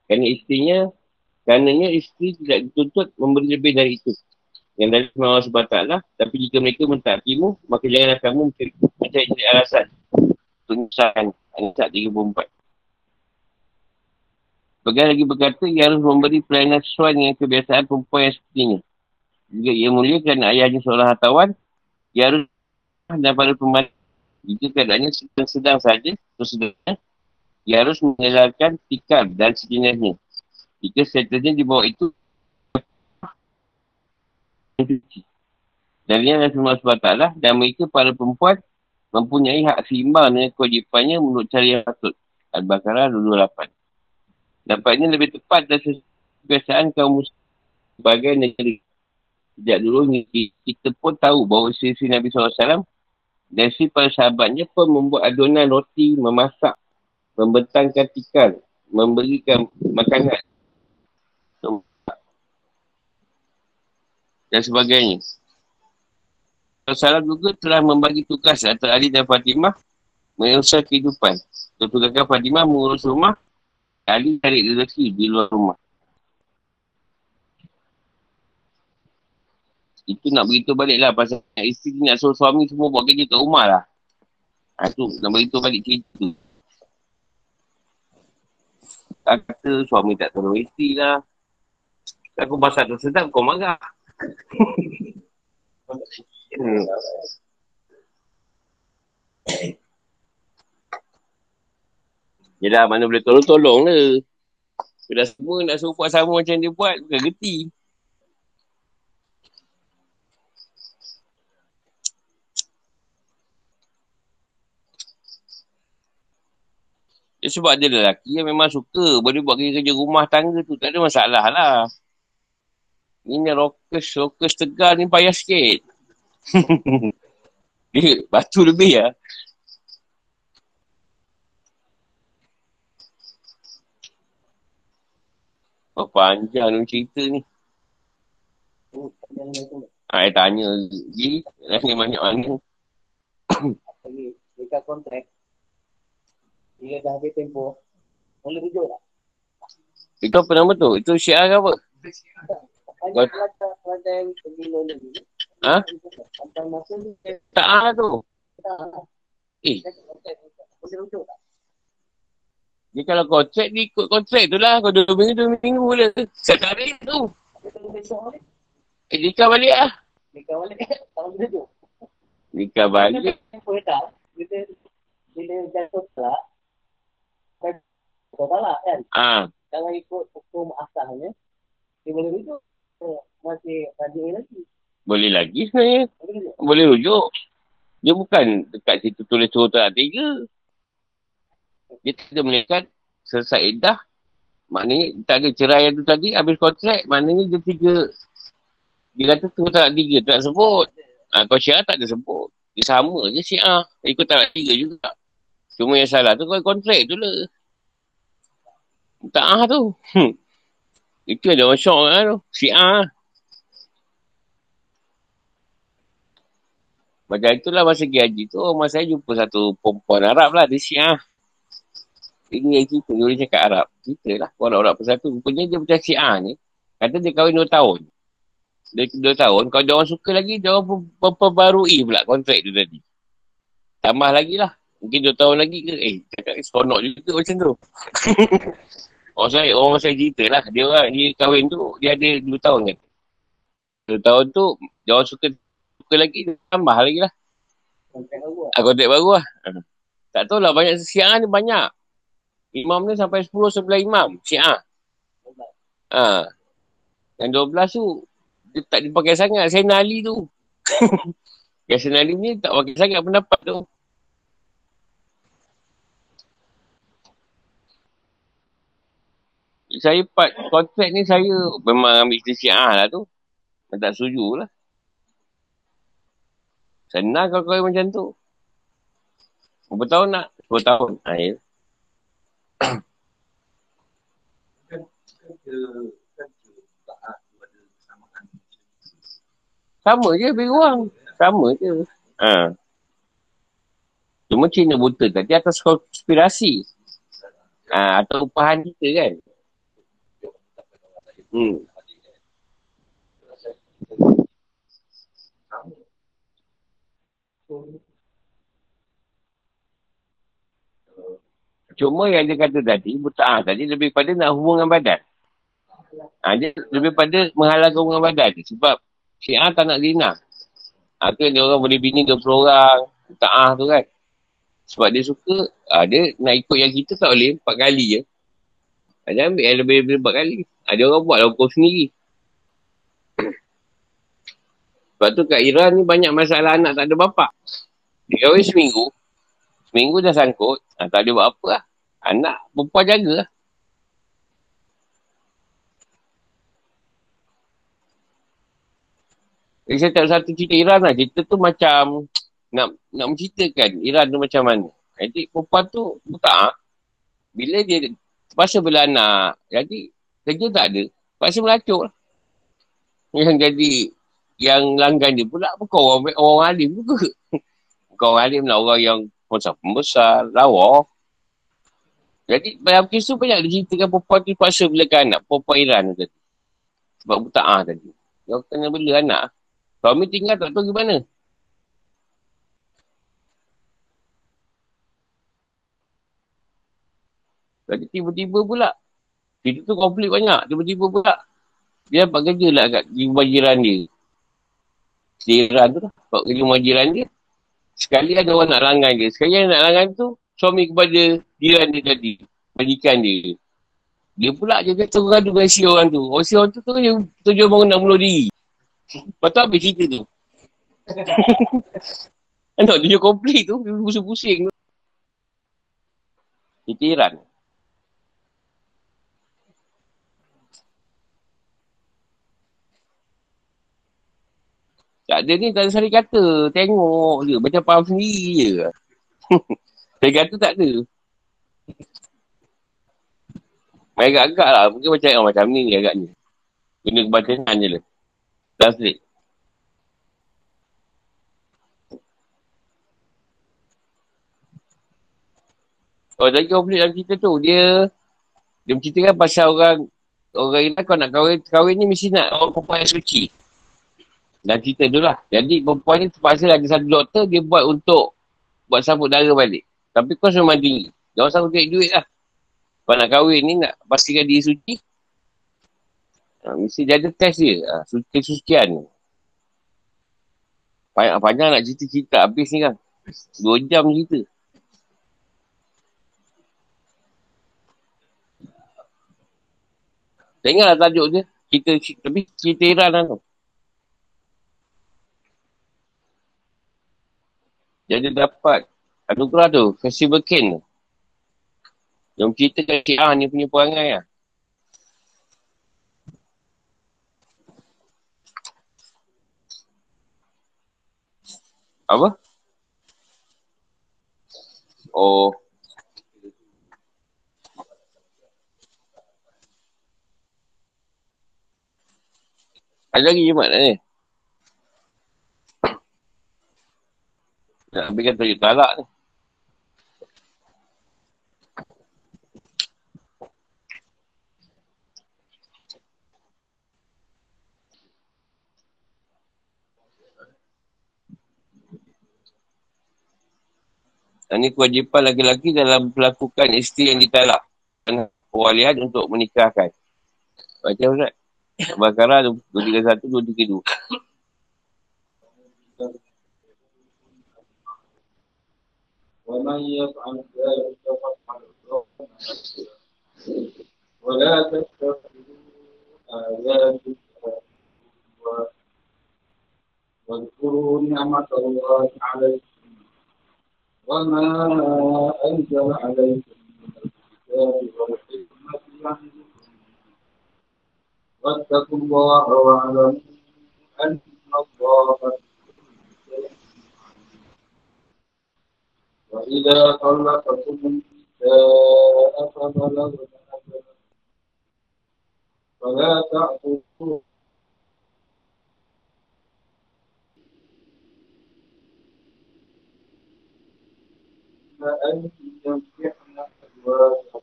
A: Kerana isterinya, karenanya isteri tidak dituntut memberi lebih dari itu. Yang dari Allah SWT. Tapi jika mereka mentaatimu, maka janganlah kamu mencari alasan. Menyusahkan. Anisat 34. Bagian lagi berkata, ia harus memberi pelayanan sesuai dengan kebiasaan perempuan yang sepertinya. Jika ia mulia kerana ayahnya seorang hartawan, ia harus daripada pembantu jika keadaannya sedang-sedang saja, sesedangnya, ia harus mengelarkan tikar dan sejenisnya. Jika setelahnya di bawah itu, dan adalah semua SWT dan mereka para perempuan mempunyai hak seimbang dengan kewajipannya menurut cara yang patut. Al-Baqarah 28. Nampaknya lebih tepat dan kebiasaan kaum muslim sebagai negeri. Sejak dulu kita pun tahu bahawa isteri Nabi SAW dan si para sahabatnya pun membuat adonan roti, memasak, membentangkan tikar, memberikan makanan. Dan sebagainya. Rasulullah juga telah membagi tugas antara Ali dan Fatimah menguruskan kehidupan. Tugaskan Fatimah mengurus rumah, Ali cari rezeki di luar rumah. Itu nak beritahu balik lah pasal isteri nak suruh suami semua buat kerja kat rumah lah. Ha, tu nak beritahu balik cerita tu. Kata suami tak tolong isteri lah. Aku masak tu sedap kau marah. hmm. *laughs* Yelah mana boleh tolong-tolong lah. Dah semua nak suruh buat sama macam dia buat, bukan geti. Ya, sebab dia lelaki yang memang suka boleh buat kerja-kerja rumah tangga tu. Tak ada masalah lah. Ini rockers, rockers tegar ni payah sikit. *laughs* dia batu lebih lah. Oh, panjang ni cerita ni. Ha, saya tanya lagi. Lagi banyak mana.
E: Dekat kontrak, dia dah habis tempoh. Boleh rujuk tak?
A: Itu apa nama tu? Itu syiar ke apa?
E: Ada kelantan pemilu lagi.
A: Ha?
E: Antar masa ni,
A: Tak ah tu.
E: tak.
A: Eh,
E: tak?
A: dia kalau kontrak, dia ikut kontrak tu lah. Kau dua minggu, dua minggu boleh. Sekarang tu.
E: Kita besok ni,
A: Eh, nikah balik lah.
E: dekat balik, *laughs* tak boleh rujuk.
A: Nikah balik.
E: Tak? Bila, bila jatuh tak, kan, kau salah kan?
A: Ah,
E: Kalau ikut hukum asalnya, dia boleh rujuk. Masih rajin lagi.
A: boleh lagi sebenarnya.
E: Boleh rujuk.
A: Boleh rujuk. Dia bukan dekat situ tulis suruh tak tiga. Dia tidak melihat selesai iddah. Maknanya tak ada cerai yang tu tadi habis kontrak. Maknanya dia tiga. Dia kata tu tak tiga tak sebut. Ha, kau syiah tak ada sebut. Dia sama je syiah. Ikut tak tiga juga. Cuma yang salah tu kau kontrak tu lah. Tak ah tu. Hmm. Itu ada orang syok lah tu. Syiah. Macam itulah masa pergi haji tu, masa saya jumpa satu perempuan Arab lah, dia syiah. Ini yang cerita, dia boleh cakap Arab. Cerita lah, orang-orang persatu. Rupanya dia macam syiah ni, kata dia kahwin 2 tahun. Dia 2 tahun, kalau dia orang suka lagi, dia orang memperbarui pula kontrak tu tadi. Tambah lagi lah. Mungkin 2 tahun lagi ke? Eh, cakap seronok juga macam tu. Orang saya, orang saya cerita lah. Dia orang, dia kahwin tu, dia ada 2 tahun kan. 2 tahun tu, dia orang suka suka lagi, tambah lagi lah.
E: Kontrak baru lah.
A: Ah, kontrak baru lah. Ah. Tak tahu lah, banyak syiah ni banyak. Imam ni sampai 10 sebelah imam, syiah. Ha. Yang 12 tu, dia tak dipakai sangat. Sayyidina Ali tu. *laughs* Yang Sayyidina Ali ni tak pakai sangat pendapat tu. Saya part kontrak ni saya memang ambil isteri syiah lah tu. Saya tak setuju lah. Senang kalau kau macam tu. Berapa tahun nak? 10 tahun. Ha, ya. Sama je lebih kurang. Sama je. Ha. Cuma Cina buta tadi atas konspirasi. Ha, atau upahan kita kan. Hmm. Cuma yang dia kata tadi, buta'ah tadi lebih pada nak hubungan badan. Ha, dia lebih pada menghalalkan hubungan badan. Sebab syiah tak nak zina. Ha, tu dia orang boleh bini 20 orang. Buta'ah tu kan. Sebab dia suka, ha, dia nak ikut yang kita tak boleh 4 kali je. Ha, dia ambil yang lebih-lebih 4 kali. Dia orang buat lah hukum sendiri. Sebab tu kat Iran ni banyak masalah anak tak ada bapak. Dia kahwin seminggu. Seminggu dah sangkut. Ha, tak ada buat apa lah. Anak perempuan jaga lah. Jadi saya tak satu cerita Iran lah. Cerita tu macam nak nak menceritakan Iran tu macam mana. Jadi perempuan tu buta. Bila dia terpaksa bela anak. Jadi kerja tak ada. Terpaksa melacuk lah. Yang jadi yang langgan dia pula bukan orang, orang alim juga. *laughs* Bukan orang alim lah. Orang yang pembesar, lawa. Jadi dalam kisah banyak diceritakan perempuan tu paksa belakan anak. Perempuan Iran tu tadi. Sebab buta'ah tadi. Dia kena bela anak. Suami tinggal tak tahu gimana. Jadi tiba-tiba pula. Kita tu konflik banyak. Tiba-tiba pula. Dia dapat kerja lah kat rumah jiran dia. Jiran tu lah. Dapat kerja rumah jiran dia. Sekali ada orang nak langgan dia. Sekali yang nak langgan tu. Suami kepada jiran dia tadi. Majikan dia. Dia pula je kata orang tu dengan si orang tu. Oh si orang tu tu yang tujuan bangun nak bunuh diri. Lepas tu habis cerita tu. *laughs* Anak dia konflik tu. Dia pusing-pusing tu. Kita Tak ada ni, tak ada sari kata. Tengok je. Macam faham sendiri je. *laughs* sari kata tak ada. Main agak-agak lah. Mungkin macam, oh, macam ni agaknya. Kena kebacaan je lah. Translate. Oh, lagi konflik dalam cerita tu. Dia dia menceritakan pasal orang orang Irak kau nak kahwin, kahwin ni mesti nak orang perempuan yang suci. Dan cerita tu lah. Jadi perempuan ni terpaksa ada satu doktor dia buat untuk buat sambut darah balik. Tapi kos memang tinggi. Orang sanggup cari duit lah. Kalau nak kahwin ni nak pastikan dia suci. Ha, mesti dia ada test dia. Ha, suci kesucian ni. Panjang-panjang nak cerita-cerita habis ni kan. Dua jam cerita. Tengoklah tajuk dia. Cerita, tapi cerita Iran lah tu. Jadi dapat anugerah tu, Festival Ken tu. Yang ceritakan Syiah ni punya perangai lah. Apa? Oh. Ada lagi Jumat ni. Nak ambilkan tajuk talak ni. Ini kewajipan laki-laki dalam melakukan isteri yang ditalak. Dan kewalian untuk menikahkan. Baca Ustaz. Bakara 231, 232.
C: ومن يفعل ذلك فقد ضل ولا تتخذوا آيات الله واذكروا نعمة الله عليكم وما أنزل عليكم من الكتاب والحكمة يعظكم واتقوا الله واعلموا أن الله وإذا طلقتم النساء فبلغن أجلهن فلا تعقبوا أن ينكحن أزواجهن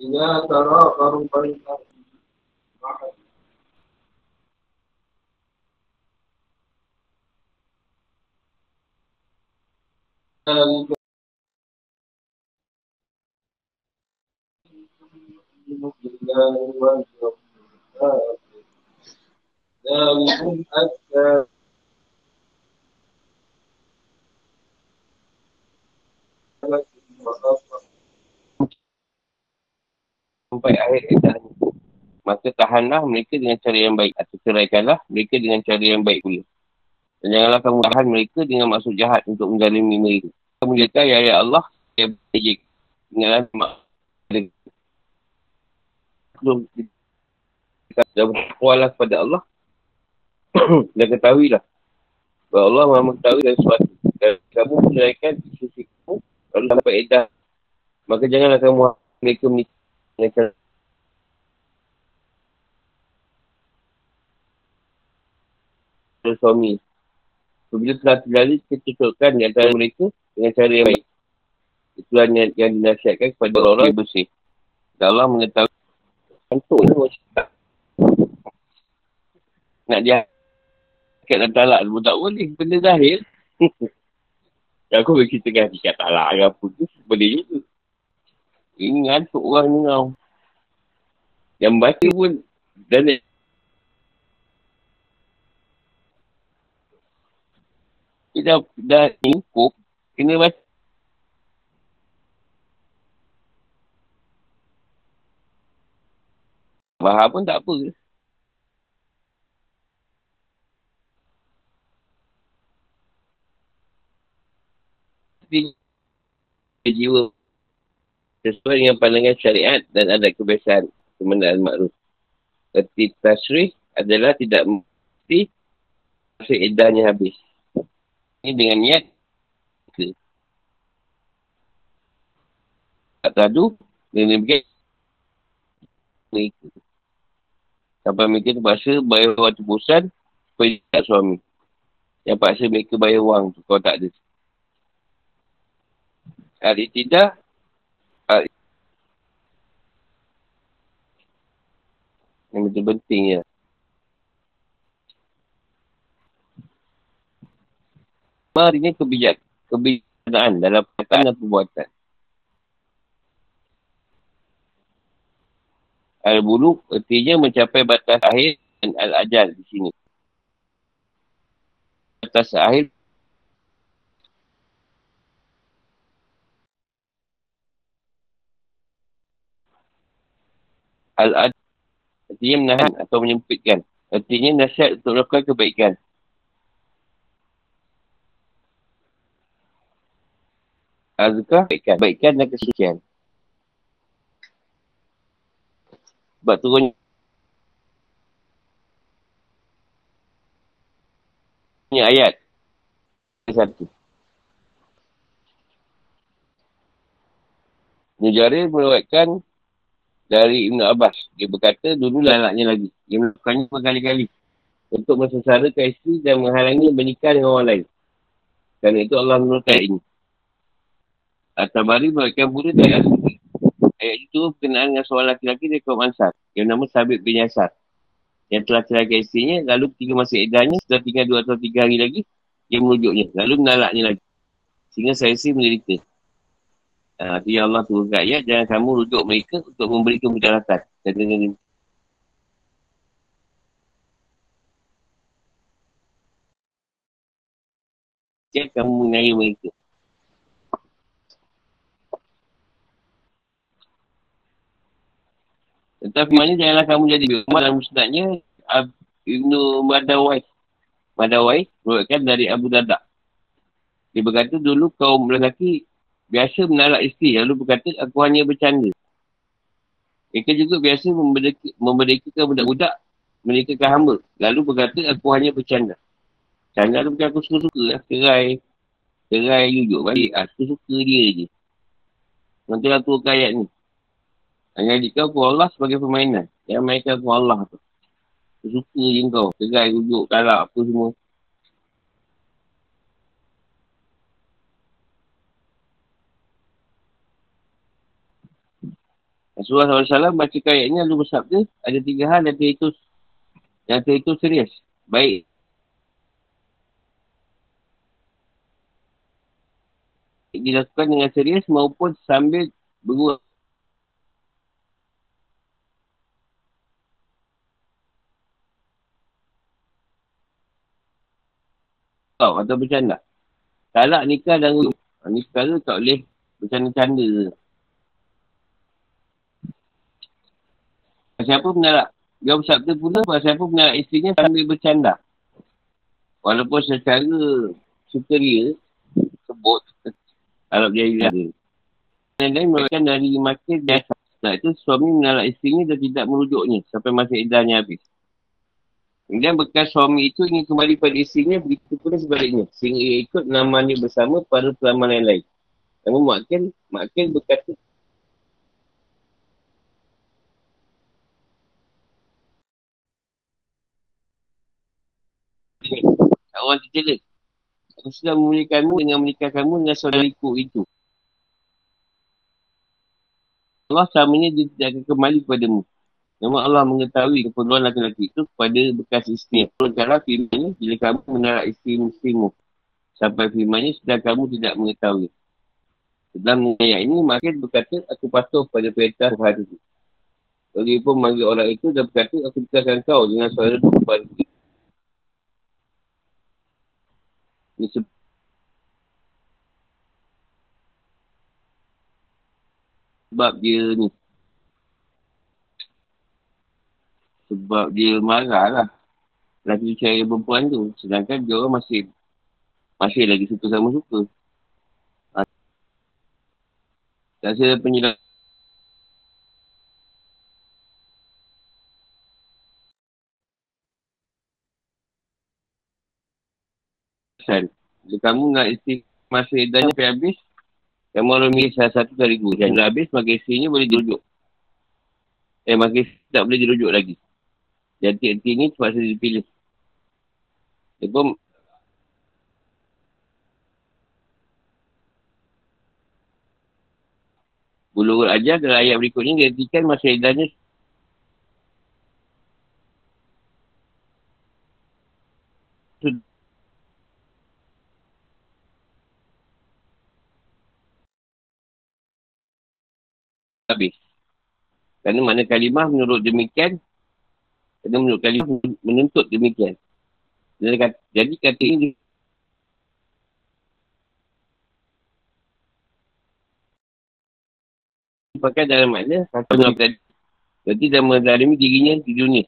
C: إذا تراخوا بينهم معا ذلك يؤمن بالله واليوم الآخر ذلكم أزكى لكم وأطهر
A: Sampai akhir edah ni. Maka tahanlah mereka dengan cara yang baik. Atau ceraikanlah mereka dengan cara yang baik pula. dan janganlah kamu tahan mereka dengan maksud jahat untuk menzalimi mereka. Kamu kata, ya ya Allah, ya baik. Ingatlah mak. Dan bertakwalah kepada Allah *clears throat* dan ketahuilah bahawa Allah maha mengetahui dan sesuatu dan kamu menceraikan isteri kamu lalu sampai edah maka janganlah kamu mereka menikah suami Apabila telah terjadi ketutupan di antara mereka dengan cara yang baik. Itulah yang, yang dinasihatkan kepada orang-orang yang bersih. Dan Allah mengetahui macam tak. Nak dia Kat dan talak pun tak boleh. Benda zahir. *laughs* Aku berceritakan hakikat talak ke apa tu. Boleh juga. Ini ngantuk orang ni tau. Yang baca pun dan dia dah, dah hukum, kena baca. Faham pun tak apa. Tapi jiwa sesuai dengan pandangan syariat dan ada kebiasaan kemenangan makruf. Seperti tasrih adalah tidak mesti masa edahnya habis. Ini dengan niat ke. Tak tadu, dengan demikian mereka. Sampai mereka terpaksa bayar waktu bosan supaya tak suami. Yang paksa mereka bayar wang tu kalau tak ada. Hari tidak, hari yang penting ya. Mari ni kebijak, kebijaksanaan dalam perkataan dan perbuatan. Al-Buluk artinya mencapai batas akhir dan Al-Ajal di sini. Batas akhir Al-Ajal artinya menahan atau menyempitkan. Artinya nasihat untuk melakukan kebaikan. Azkah kebaikan. Kebaikan dan kesucian. Sebab turun Ini ayat. Satu. Nujari meruatkan dari Ibn Abbas. Dia berkata, dulu lalaknya lagi. Dia melakukannya berkali-kali. Untuk mensesarakan isteri dan menghalangi bernikah dengan orang lain. Kerana itu Allah menurutkan ini. At-Tabari meruatkan pula dari Al-Suri. Ayat itu berkenaan dengan seorang lelaki dari kaum Ansar. Yang nama Sabit bin Yasar. Yang telah ceraikan isterinya. Lalu ketika masih edahnya, setelah tinggal dua atau tiga hari lagi, dia merujuknya. Lalu menalaknya lagi. Sehingga saya sih menderita. Uh, ya Allah turunkan ayat, jangan kamu rujuk mereka untuk memberikan mujaratan. Kata dengan Jangan kamu mengenai mereka. Tetapi maknanya janganlah kamu jadi bimah dalam musnadnya Ibn Madawai. Madawai beruatkan dari Abu Dada. Dia berkata dulu kaum lelaki biasa menalak isteri lalu berkata aku hanya bercanda. Mereka juga biasa memberdekakan budak-budak menikahkan hamba. Lalu berkata aku hanya bercanda. Canda tu bukan aku suka-suka lah. Kerai. Kerai jujuk balik. Aku suka dia je. Nanti lah tu ayat ni. Hanya jika aku Allah sebagai permainan. Yang mainkan aku Allah tu. Aku suka je kau. Kerai jujuk kalak apa semua. Rasulullah SAW baca ayat ini lalu bersabda, ada tiga hal yang terhitung, yang terhitung serius. Baik. Dilakukan dengan serius maupun sambil bergurau. Atau bercanda. Talak nikah dan urut. Ni perkara tak boleh bercanda-canda. Siapa menalak? Dia bersabda pula bahawa siapa menalak isterinya sambil bercanda. Walaupun secara sukaria sebut Arab Jahiliah. Dan lain merupakan dari makin biasa. Sebab itu suami menalak isterinya dan tidak merujuknya sampai masa idahnya habis. Kemudian bekas suami itu ingin kembali pada isterinya begitu pula sebaliknya. Sehingga ia ikut namanya bersama pada pelaman yang lain. Namun makin, makin berkata orang tercela. Aku sudah memulihkanmu dengan menikahkanmu dengan saudariku itu. Allah selama ini dia tidak akan kembali kepadamu. Memang Allah mengetahui keperluan laki-laki itu kepada bekas isteri. Kalau firmannya, bila kamu menolak isteri-isterimu. Sampai firmannya, sedang kamu tidak mengetahui. Dalam ayat ini, makin berkata, aku patuh pada perintah Tuhan itu. Dia pun manggil orang itu dan berkata, aku dekatkan kau dengan suara perempuan itu. Ini sebab dia ni sebab dia marah lah lagi cari perempuan tu sedangkan dia orang masih masih lagi suka sama suka ha. tak rasa penjelasan Bila kamu nak isteri masa edarnya sampai habis, kamu harus milih salah satu sekaligus. Yang dah habis, maka isterinya boleh dirujuk. Eh, maka isteri tak boleh dirujuk lagi. Jadi, hati ni terpaksa dipilih. Dia pun Bulu ajar dalam ayat berikut ni dia artikan masa edarnya habis. Kerana mana kalimah menurut demikian, kerana menurut kalimah menuntut demikian. Jadi kata, jadi kata ini pakai dalam makna kata yang tadi. Berarti dah mendalami dirinya di dunia.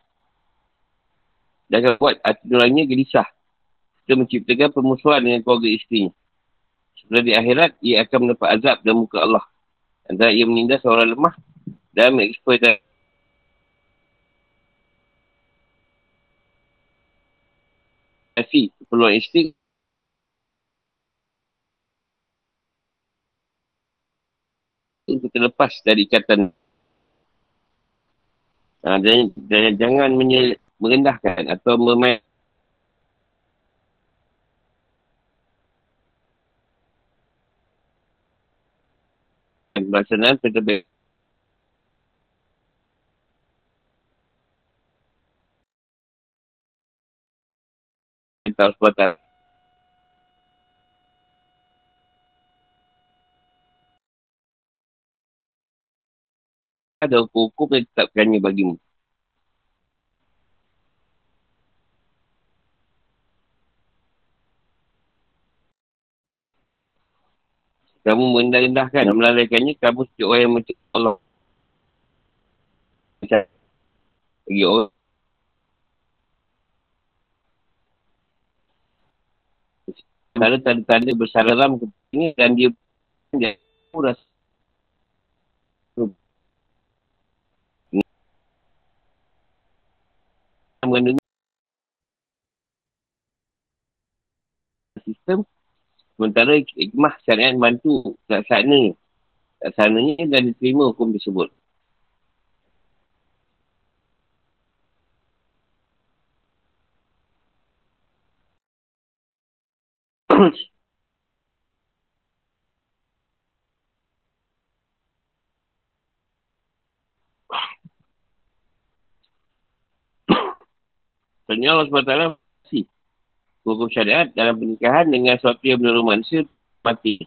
A: Dan akan buat hati orangnya gelisah. Kita menciptakan permusuhan dengan keluarga isterinya. Setelah di akhirat, ia akan mendapat azab dan muka Allah. Antara ia menindas orang lemah dan mengeksploitasi peluang isteri untuk terlepas dari ikatan. Ha, dan, dan jangan menye, merendahkan atau memain pelaksanaan terlebih harus buatkan ada hukum-hukum yang ditetapkannya bagimu. Kamu merendah-rendahkan dan melalaikannya, kamu seperti orang yang mencari Allah. Bagi orang. Ada tanda-tanda bersararam ini dan dia dia rasa mengandungi sistem Sementara hikmah syariat bantu kat sana. Kat sananya dan diterima hukum tersebut. Sebenarnya Allah SWT hukum syariat dalam pernikahan dengan suatu yang menurut manusia mati.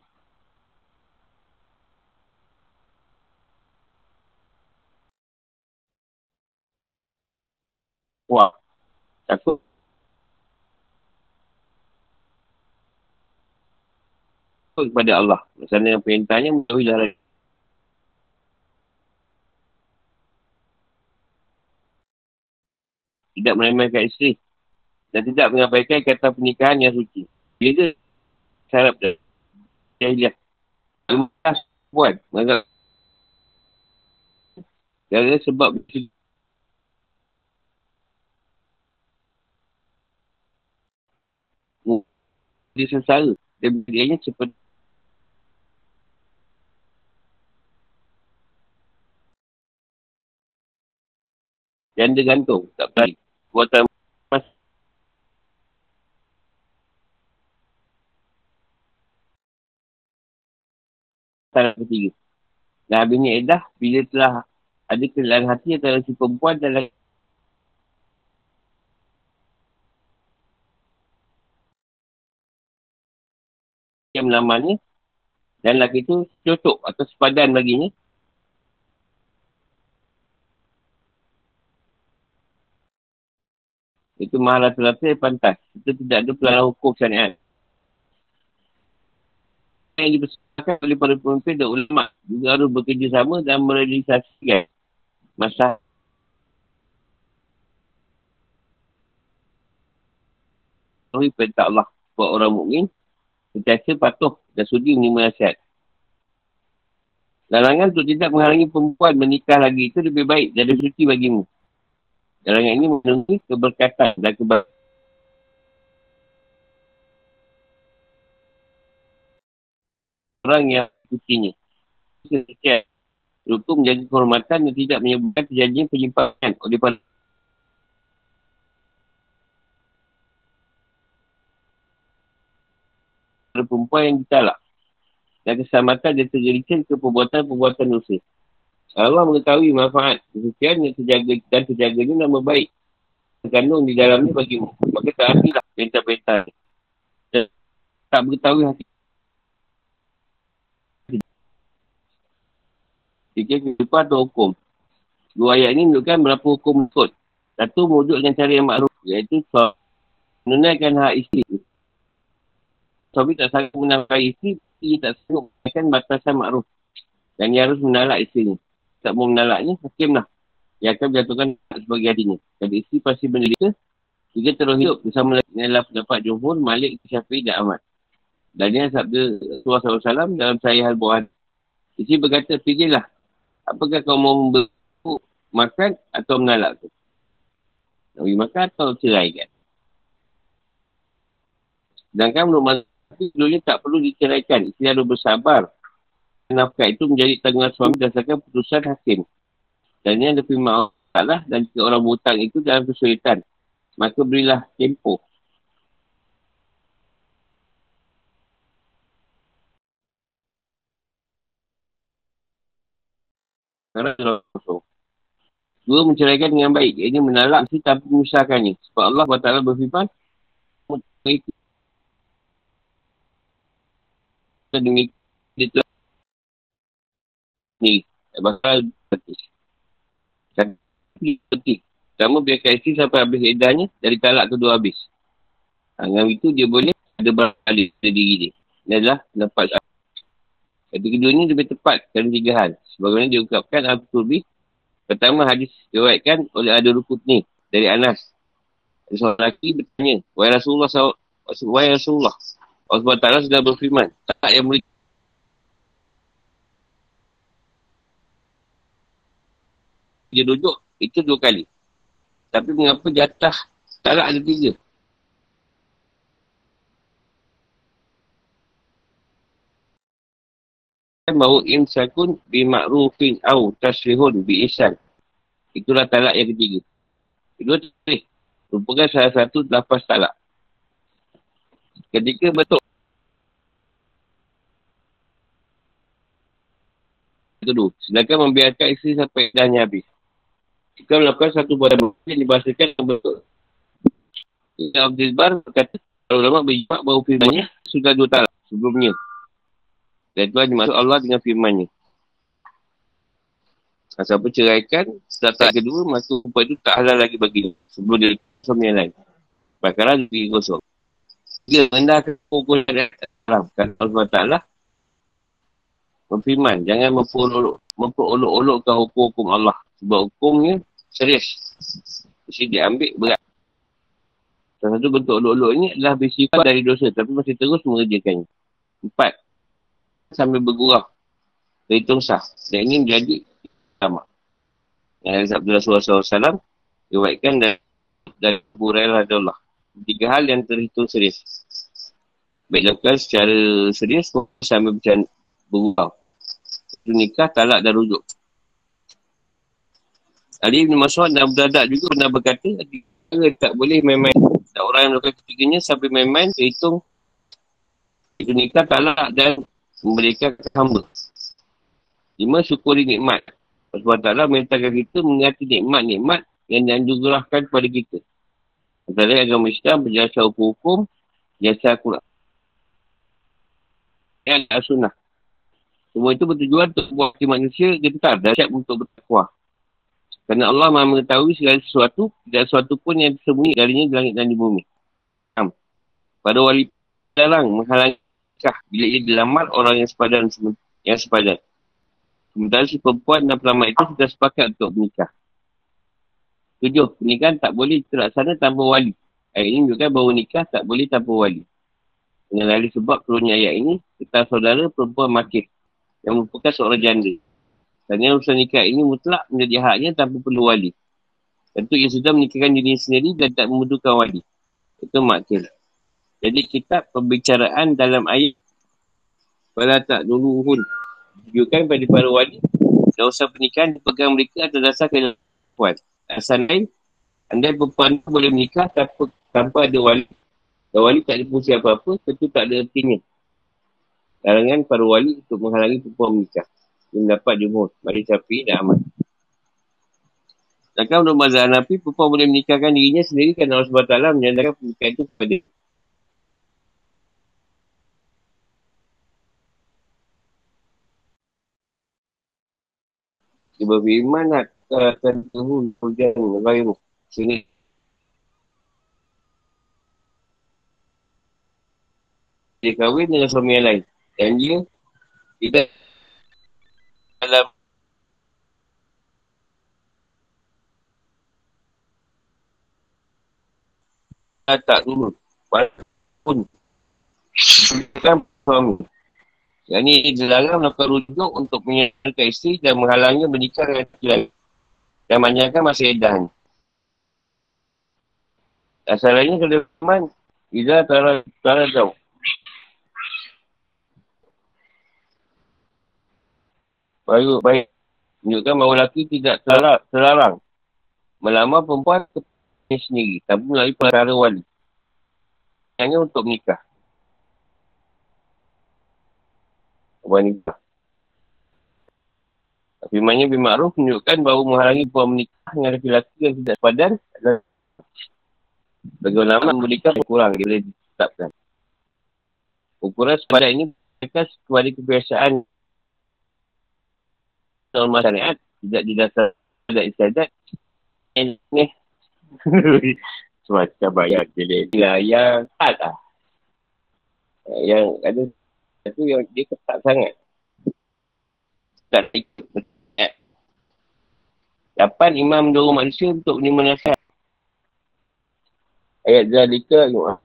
A: Wah, takut. Takut kepada Allah. Maksudnya yang perintahnya menjauhi larangan. Tidak meremehkan isteri dan tidak mengabaikan kata pernikahan yang suci. Bila syarat dia. Jahiliah. Lemas buat. Maka Gara sebab dia sesara. Dia berianya seperti Janda gantung. Tak baik. Buatan Salah ketiga. Dan habisnya edah, bila telah ada kelelahan hati antara si perempuan lelaki. yang melamarnya dan lelaki itu cocok atau sepadan baginya itu mahal rata-rata yang pantas. Itu tidak ada pelanggaran hukum syariat. Yang dipersembahkan oleh para pemimpin dan ulama juga harus bekerjasama dan merealisasikan masalah Tahu perintah Allah buat orang mukmin sentiasa patuh dan sudi menerima nasihat. Larangan untuk tidak menghalangi perempuan menikah lagi itu lebih baik lebih suci bagimu. Larangan ini menunggu keberkatan dan keberkatan. Orang yang sucinya. Sekian. Hukum menjaga kehormatan dan tidak menyebabkan terjadinya penyimpangan oleh para perempuan yang ditalak. Dan keselamatan dia terjadikan ke perbuatan-perbuatan dosa. Allah mengetahui manfaat kesucian yang terjaga dan terjaga ini nama baik. Terkandung di dalamnya bagimu. Maka tak ambillah perintah-perintah. Dan tak mengetahui hati. Jika kehidupan atau hukum. Dua ayat ini menunjukkan berapa hukum ikut. Satu wujud dengan cara yang makruf. Iaitu. Menunaikan hak isteri. Suami tak sanggup menafkahi isteri. Ia tak sanggup menunaikan batasan makruf. Dan ia harus menalak isterinya tak mau menalaknya, hakim lah. Yang akan berjatuhkan sebagai hatinya. Jadi isteri pasti menderita. Jika terus hidup bersama lagi adalah pendapat Jumhur, Malik, Syafi'i dan Ahmad. Dan dia sabda Rasulullah SAW dalam saya hal buahan. Isteri berkata, pilihlah. Apakah kau mau memberi makan atau menalak tu? Nak beri makan atau ceraikan? Sedangkan menurut mazhab dulunya tak perlu diceraikan. Isteri harus bersabar nafkah itu menjadi tanggungan suami berdasarkan putusan hakim. Dan ini ada firman Allah dan jika orang berhutang itu dalam kesulitan, maka berilah tempoh. Dua menceraikan dengan baik. Ini menalak si tanpa menyusahkannya. Sebab Allah SWT berfirman, demikian itu ni bakal petik. Dan petik. Pertama biarkan isteri sampai habis edahnya dari talak kedua habis. Ha, dengan itu dia boleh ada balik pada diri dia. Ini adalah pendapat Kata kedua ni lebih tepat dalam tiga hal. Sebagaimana diungkapkan Al-Qurbi. Pertama hadis diwaikan oleh ada rukut ni dari Anas. Ada seorang lelaki bertanya, Wahai Rasulullah, Wahai Rasulullah, Allah Ta'ala sudah berfirman, tak yang murid dia duduk, itu dua kali. Tapi mengapa jatah talak ada tiga? Bahawa imsakun bima'rufin au tasrihun bi'isan. Itulah talak yang ketiga. Kedua tasrih. Rupakan salah satu lapas talak. Ketika betul. Kedua. Sedangkan membiarkan isteri sampai dahnya habis. Jika melakukan satu buah yang dibahasakan betul. Ibn Abdul Bar berkata, kalau ulama berjumpa bahawa firmannya sudah dua talak sebelumnya. Dan itu dimaksud Allah dengan firmannya. Kalau siapa ceraikan, setelah tak kedua, maka perempuan itu tak halal lagi bagi sebelum dia suami yang lain. Bakalah dia gosok. Dia mendahkan hukum yang haram. Kan Allah Ta'ala berfirman, jangan memperolok-olokkan hukum-hukum Allah. Sebab hukumnya serius. Mesti diambil berat. Salah satu bentuk olok-olok ini adalah bersifat dari dosa. Tapi masih terus mengerjakannya. Empat. Sambil bergurau. Berhitung sah. Dan ini menjadi sama. Yang Abdullah SAW diwaikan dari, Burail Allah. Tiga hal yang terhitung serius. Baik lakukan secara serius sambil bercanda bergurau. Itu nikah, talak dan rujuk. Ali bin Mas'ud dan Abu Dardak juga pernah berkata kita tak boleh main-main tak orang yang melakukan ketiganya sampai main-main terhitung itu nikah talak dan memberikan hamba lima syukuri nikmat Allah SWT merintahkan kita mengingati nikmat-nikmat yang dianjurkan kepada kita. Antara agama Islam berjasa hukum-hukum, jasa Al-Quran. Yang sunnah. Semua itu bertujuan untuk buat manusia gentar dan siap untuk bertakwa. Kerana Allah maha mengetahui segala sesuatu, tidak sesuatu pun yang tersembunyi darinya di langit dan di bumi. Enam. Pada wali larang menghalangi nikah bila ia dilamar orang yang sepadan yang sepadan. Sementara si perempuan dan pelamat itu sudah sepakat untuk menikah. Tujuh, pernikahan tak boleh terlaksana tanpa wali. Ayat ini menunjukkan bahawa nikah tak boleh tanpa wali. Dengan lali sebab turunnya ayat ini, kita saudara perempuan makir yang merupakan seorang janda. Kerana urusan nikah ini mutlak menjadi haknya tanpa perlu wali. Tentu ia sudah menikahkan diri sendiri dan tak membutuhkan wali. Itu makil. Jadi kitab pembicaraan dalam ayat pada tak dulu hun. Tunjukkan pada para wali dan usaha pernikahan dipegang mereka atas dasar perempuan. Asal lain, anda perempuan boleh menikah tanpa, tanpa ada wali. Dan wali tak ada fungsi apa-apa, tentu tak ada artinya larangan para wali untuk menghalangi perempuan menikah. Yang dapat jumhur. Mari Syafi dan Ahmad. Sedangkan menurut mazhab Hanafi, perempuan boleh menikahkan dirinya sendiri kerana Allah SWT menyandarkan pernikahan itu kepada Dia berfirman akan tuhun hujan ghairu. Sini. Dia kahwin dengan suami yang lain. Dan dia tidak dalam tak dulu walaupun kan suami yang ni dilarang melakukan rujuk untuk menyerahkan isteri dan menghalangnya menikah dengan lain. Dan banyakkan masa edah ni asalnya kalau teman Iza Tara Tara Tau Baik, baik. Menunjukkan bahawa lelaki tidak terlarang, terlarang melamar perempuan ke sendiri tanpa melalui perkara wali. Hanya untuk menikah. Wanita. Tapi maknanya bin Ma'ruf menunjukkan bahawa menghalangi perempuan menikah dengan lelaki-lelaki yang tidak padan adalah bagaimana menikah kurang bila ditetapkan. Ukuran sepadan ini mereka kepada kebiasaan norma syariat tidak didasar pada istiadat ini *laughs* semacam bayar jadi lah yang tak lah yang ada itu yang dia ketat sangat tak ikut Dapat imam dorong manusia untuk menerima nasihat. Ayat zalika yu'ah.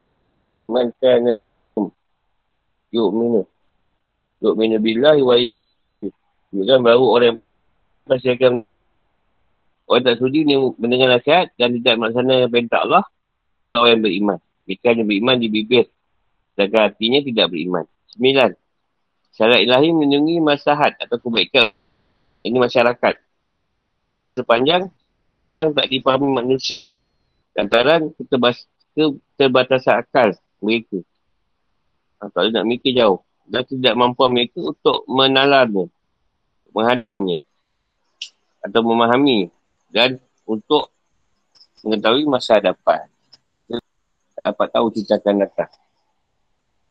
A: Man kana yu'minu. Yu'minu billahi wa Bukan baru orang masih akan orang tak sudi ni mendengar nasihat dan tidak melaksanakan perintah Allah orang yang beriman. Mereka yang beriman di bibir. Sedangkan hatinya tidak beriman. Sembilan. Syarat ilahi melindungi masahat atau kebaikan. Ini masyarakat. Sepanjang yang tak dipahami manusia. Lantaran keterbatasan akal mereka. Ha, tak nak mikir jauh. Dan tidak mampu mereka untuk menalarnya menghadapnya atau memahami dan untuk mengetahui masa hadapan. Dapat tahu kita akan datang.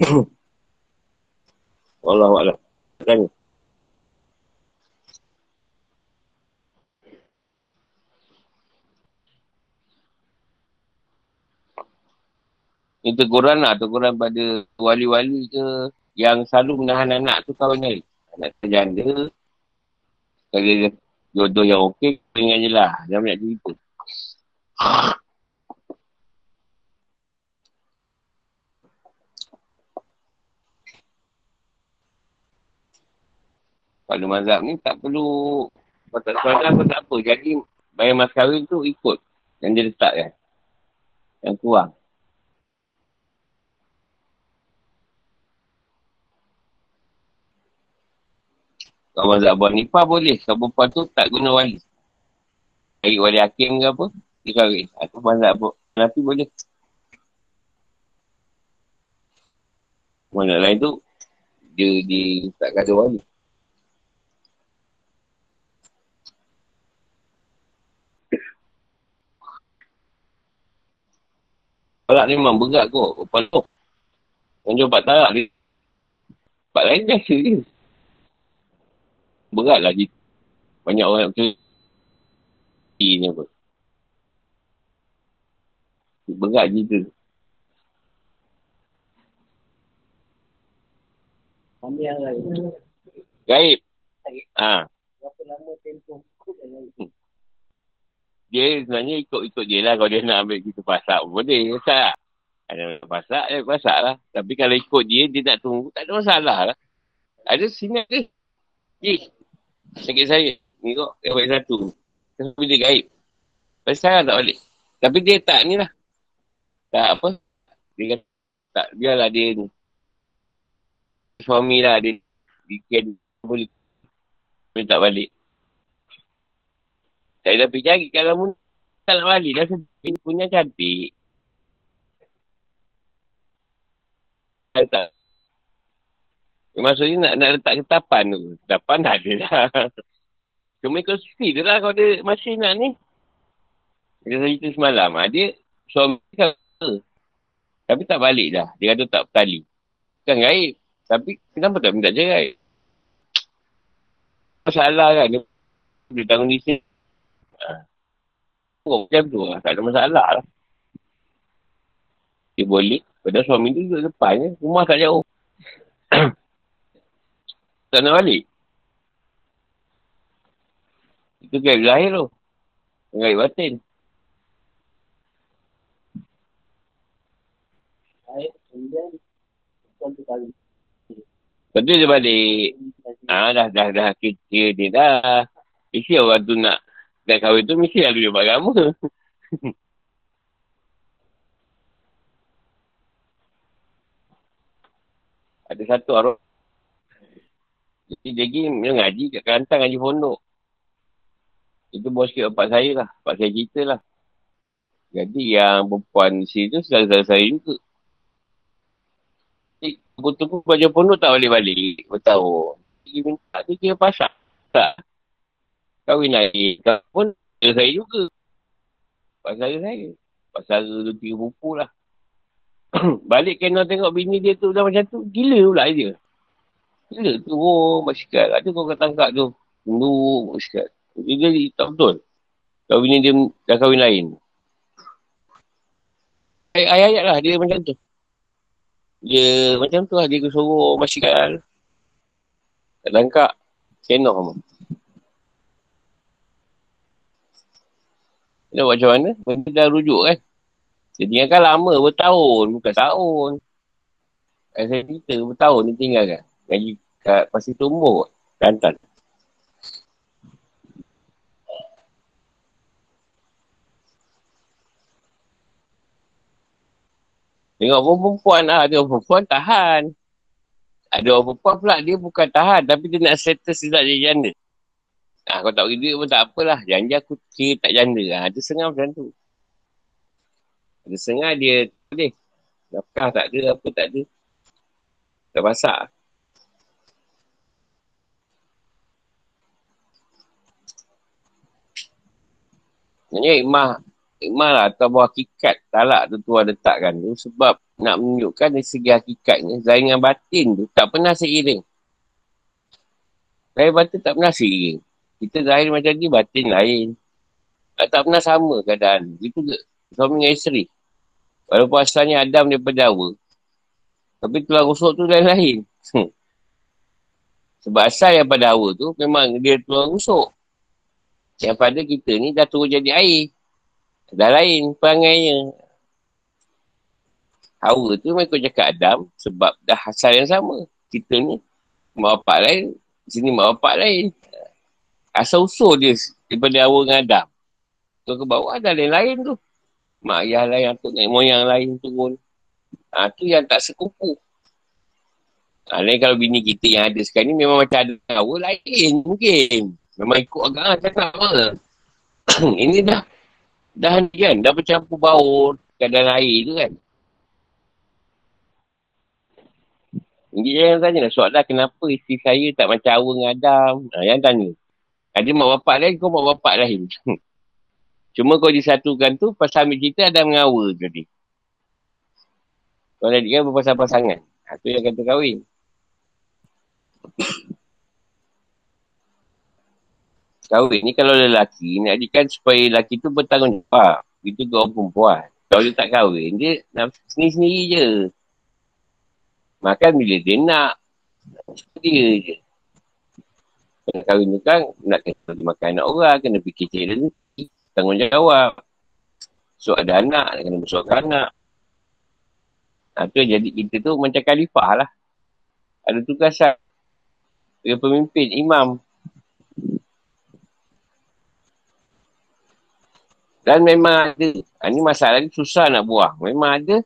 A: *coughs* Allah Allah kan Ini teguran lah, teguran pada wali-wali ke yang selalu menahan anak tu kawan ni. Anak terjanda, kalau dia jodoh yang okey, ingat je lah. Jangan banyak cerita. Pada mazhab ni tak perlu Batak suara pun tak apa. Jadi bayar mas kahwin tu ikut yang dia letakkan. Yang kurang. Kalau mazhab Abu Hanifah boleh. Kalau perempuan tu tak guna wali. Kari wali hakim ke apa. Dia kari. Atau mazhab Abu Hanafi boleh. Mana lain tu. Dia, dia tak kata wali. Tarak ni memang berat kot. Lepas tu. Yang jumpa tarak ni. Tempat lain biasa je. Berat lah. Banyak orang tu. Ini apa. Berat gitu.
E: Kami yang lain.
A: Gaib. Ha.
E: Berapa lama tempoh yang lain.
A: Dia sebenarnya ikut-ikut dia lah. Kalau dia nak ambil kita pasak pun boleh. Tak. Ada pasak, dia pasak lah. Tapi kalau ikut dia, dia nak tunggu. Tak ada masalah lah. Ada sini ada. Eh, sakit saya. Ni kok, dia balik satu. Tapi dia gaib. Pasal saya tak balik. Tapi dia tak ni lah. Tak apa. Dia kata, tak, biarlah dia ni. Suami lah dia. Dia boleh. Dia tak balik. Saya dah pergi cari. Kalau mu tak nak balik dah sedih. Punya cantik. Saya tak. Maksudnya nak, nak letak ketapan tu. Ketapan tak ada lah. *laughs* Cuma ikut sufi dia lah kalau dia masih nak ni. Dia cerita semalam. Ha, dia suami kata. Tapi tak balik dah. Dia kata tak bertali. Bukan gaib. Tapi kenapa tak minta cerai? Masalah kan. Dia, dia tanggung di sini. Ha. Oh, macam tu lah. Tak ada masalah lah. Dia boleh. Padahal suami tu duduk depan je. Rumah tak jauh. *clears throat* tak nak balik. Itu gaib lahir tu. Gaib batin. Lepas tu dia balik. Ah dah, dah, dah. Kita dia dah. Mesti orang tu nak nak kahwin tu mesti lalu dia buat agama. *laughs* Ada satu arwah. Jadi dia pergi mengaji kat Kelantan ngaji pondok. Itu bos sikit bapak saya lah. Bapak saya cerita lah. Jadi yang perempuan sini tu saudara saya juga. Jadi tunggu-tunggu baju pondok tak balik-balik. Bertahun. Dia minta dia kira pasal. Tak. Kahwin lagi. Kau pun dia saya juga. Pasal saya. Pasal tu tiga buku lah. *clears throat* Balik kena tengok bini dia tu dah macam tu. Gila pula dia. Gila tu. Oh, basikal. Ada kau kata tangkap tu. Tunduk basikal. Dia jadi tak betul. Bini dia dah kahwin lain. Ayat-ayat lah dia macam tu. Dia macam tu lah. Dia suruh basikal. Tak tangkap. Kenok sama. Dia buat macam mana? Benda dah rujuk kan? Dia tinggalkan lama, bertahun, bukan tahun. Saya cerita, bertahun dia tinggalkan. Ngaji kat Pasir Tumbuk, Kelantan. Tengok perempuan lah. Orang perempuan tahan. Ada orang perempuan pula dia bukan tahan. Tapi dia nak settle tidak jadi janda. Ah, kau tak bagi duit pun tak apalah. Janji aku kira tak janda. Ha, ada sengah macam tu. Ada sengah dia boleh. Nafkah tak ada, apa tak ada. Tak masak. Sebenarnya ikmah, ikmah lah atau buah hakikat talak tu Tuhan letakkan tu sebab nak menunjukkan dari segi hakikatnya zaingan batin tu tak pernah seiring. Zahir batin tak pernah seiring. Kita zahir macam ni, batin lain. Tak, tak pernah sama keadaan. Itu suami dengan isteri. Walaupun asalnya Adam daripada Hawa. Tapi tulang rusuk tu lain-lain. *laughs* Sebab asal yang pada Hawa tu memang dia tulang rusuk. Yang pada kita ni dah turun jadi air. Dah lain perangainya. Hawa tu memang kau cakap Adam sebab dah asal yang sama. Kita ni mak bapak lain, sini mak bapak lain. Asal usul dia daripada Hawa dengan Adam. Tu ke bawah ada lain-lain tu. Mak ayah lain, atuk naik moyang lain turun. Ha, tu yang tak sekupu. Ha, lain kalau bini kita yang ada sekarang ni memang macam ada Hawa lain mungkin. Memang ikut agak cakap apa. *coughs* Ini dah dah ni kan, dah bercampur bau keadaan air tu kan. Jadi jangan tanya lah soalan kenapa isteri saya tak macam Hawa dengan Adam. Ha, yang tanya. Ada mak bapak lain, kau mak bapak lain. *laughs* Cuma kau disatukan tu, pasal ambil cerita Adam dengan Hawa jadi. Kalau jadikan berpasang-pasangan. Ha, tu yang kata kahwin. Kahwin ni kalau lelaki, nak jadikan supaya lelaki tu bertanggungjawab. Itu ke orang perempuan. Kalau dia tak kahwin, dia nak sendiri-sendiri je. Makan bila dia nak. Dia je. Kena kahwin tu kan, nak kena makan anak orang, kena fikir cik rezeki, tanggungjawab. So ada anak, nak kena besarkan anak. Ha, tu jadi kita tu macam khalifah lah. Ada tugasan. Dia pemimpin, imam. Dan memang ada. Ha, ni masalah ni susah nak buang. Memang ada.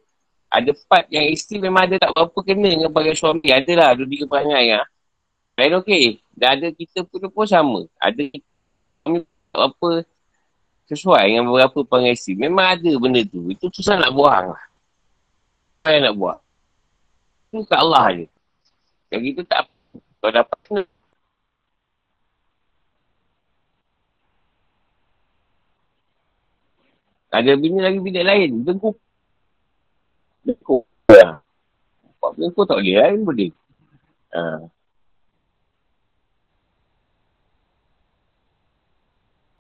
A: Ada part yang isteri memang ada tak berapa kena dengan bagai suami. Ada lah. Dua tiga perangai lah. Lain okey. Dan ada kita pun pun sama. Ada suami tak berapa sesuai dengan beberapa perangai isteri. Memang ada benda tu. Itu susah nak buang lah. Susah nak buang. Itu kat Allah je. Yang kita tak. Kalau dapat kena. Ada bini lagi bini lain. Dengkuk. Dengkuk. Ya. Buat dengkuk tak boleh lain boleh. Ha.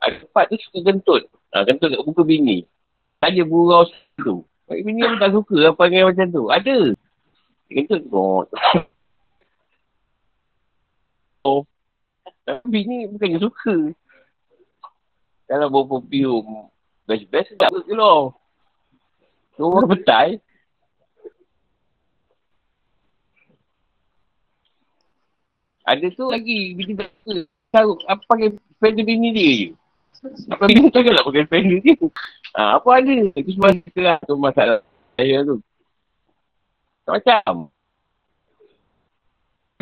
A: Ada tempat tu suka kentut. Ha, kentut kat muka bini. Saja burau tu. Bagi bini pun tak suka lah panggil macam tu. Ada. Kentut tu. *coughs* Oh. Tapi bini bukannya suka. Kalau bawa perfume best-best sedap ke keluar. Tu orang betai. Ada tu lagi bini tak. Tahu apa pakai fender bini dia je. Apa bini takkan nak pakai fender dia. Ha, apa ada? Itu semua kita lah tu masalah saya tu. Macam.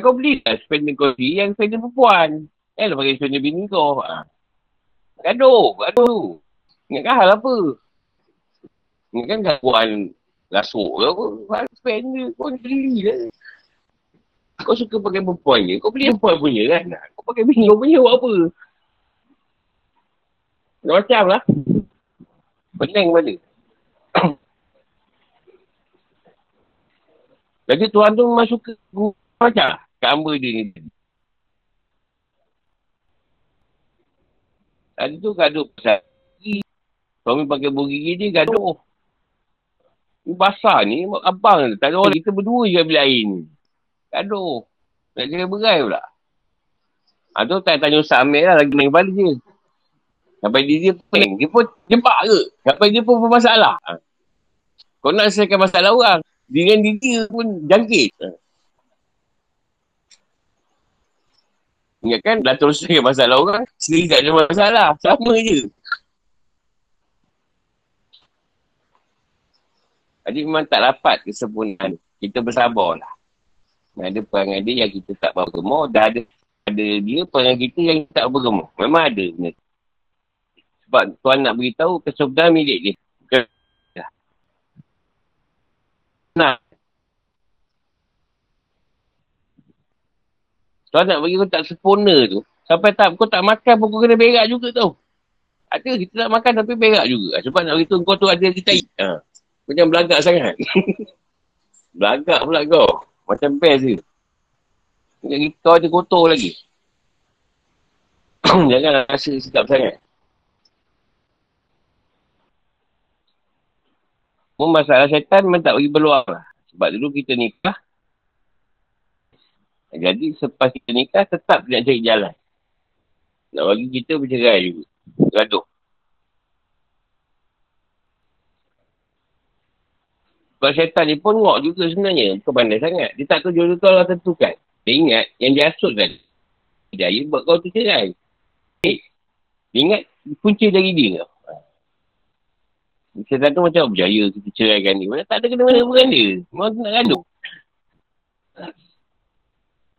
A: Kau beli lah spender kau ni yang spender perempuan. Eh lah pakai spender bini kau. Ha. Gaduh, gaduh. Ingatkan hal apa? Ingatkan gangguan rasuk ke apa? Hal spender kau ni beli lah. Kau suka pakai perempuan je. Kau beli perempuan punya kan? Kau pakai bini kau punya buat apa? Macam lah. Pening pada. *coughs* Jadi tuan tu memang suka macam kat hamba dia ni. Tadi tu gaduh pasal. Suami pakai bulu gigi dia gaduh. Ni basah ni, abang tak ada orang kita berdua je ambil air ni. Gaduh. Nak cakap berai pula. Ha, tu tak tanya Ustaz Amir lah, lagi main kepala je. Sampai dia, dia pening. Dia pun jebak ke? Sampai dia pun bermasalah. Ha. Kau nak selesaikan masalah orang. Dengan diri dia pun jangkit. Ha. Ingatkan dah terus selesaikan masalah orang. Sendiri tak ada masalah. Sama je. Jadi memang tak dapat kesempurnaan. Kita bersabar lah. Ada perangai dia yang kita tak bergemuk. Dah ada, ada dia perangai kita yang tak bergemuk. Memang ada benda. Sebab tuan nak beritahu kesempurnaan milik dia. Bukan. Nah. Tuan nak bagi kau tak sempurna tu. Sampai tak, kau tak makan pun kau kena berak juga tau. Ada kita tak makan tapi berak juga. Sebab nak beritahu kau tu ada kita. Ha. Macam belagak sangat. *laughs* belagak pula kau. Macam best je. Ingat kau ada kotor lagi. *coughs* Jangan rasa sedap sangat. Pun masalah syaitan memang tak bagi peluang lah. Sebab dulu kita nikah. Jadi selepas kita nikah tetap nak cari jalan. Nak bagi kita bercerai juga. Gaduh. Sebab syaitan ni pun ngok juga sebenarnya. Kau pandai sangat. Dia tak tahu jodoh tu Allah tentukan. Dia ingat yang dia asut kan. Dia buat kau tu cerai. Eh, dia ingat punca dari dia kau. Syaitan tu macam berjaya kita ceraikan ni. Mana tak ada kena-mana bukan dia. Memang nak gaduh.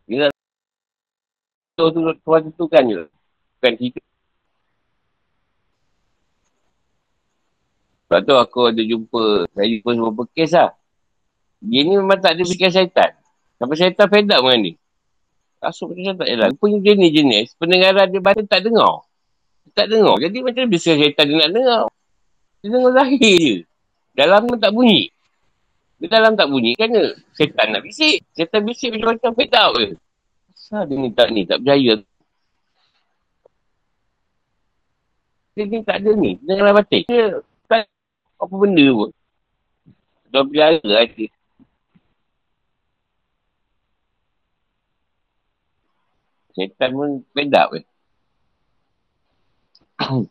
A: Dia tu tentukan je. Bukan kita. Sebab tu aku ada jumpa, saya jumpa beberapa kes lah. Dia ni memang tak ada fikiran syaitan. Sampai syaitan fed up dengan dia. Kasut macam tak jalan. Punya jenis-jenis, pendengaran dia baca tak dengar. Tak dengar. Jadi macam bisa syaitan dia nak dengar. Dia dengar zahir je. Dalam pun tak bunyi. Dia dalam tak bunyi kan setan nak bisik. Setan bisik macam-macam fade out je. Asal dia ni tak ni, tak berjaya. Dia ni tak ada ni. Janganlah batik. Dia apa benda pun. Dah pelihara dia. Setan pun je. *coughs*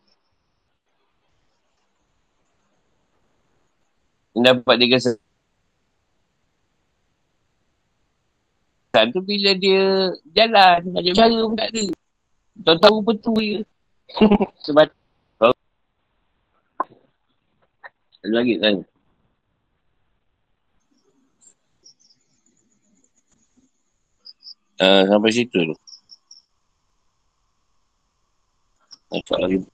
A: Dia dapat dia rasa tu bila dia jalan, ada cara pun tak ada. Tahu-tahu betul je. *laughs* Sebab Ada lagi kan? Uh, sampai situ tu. Assalamualaikum.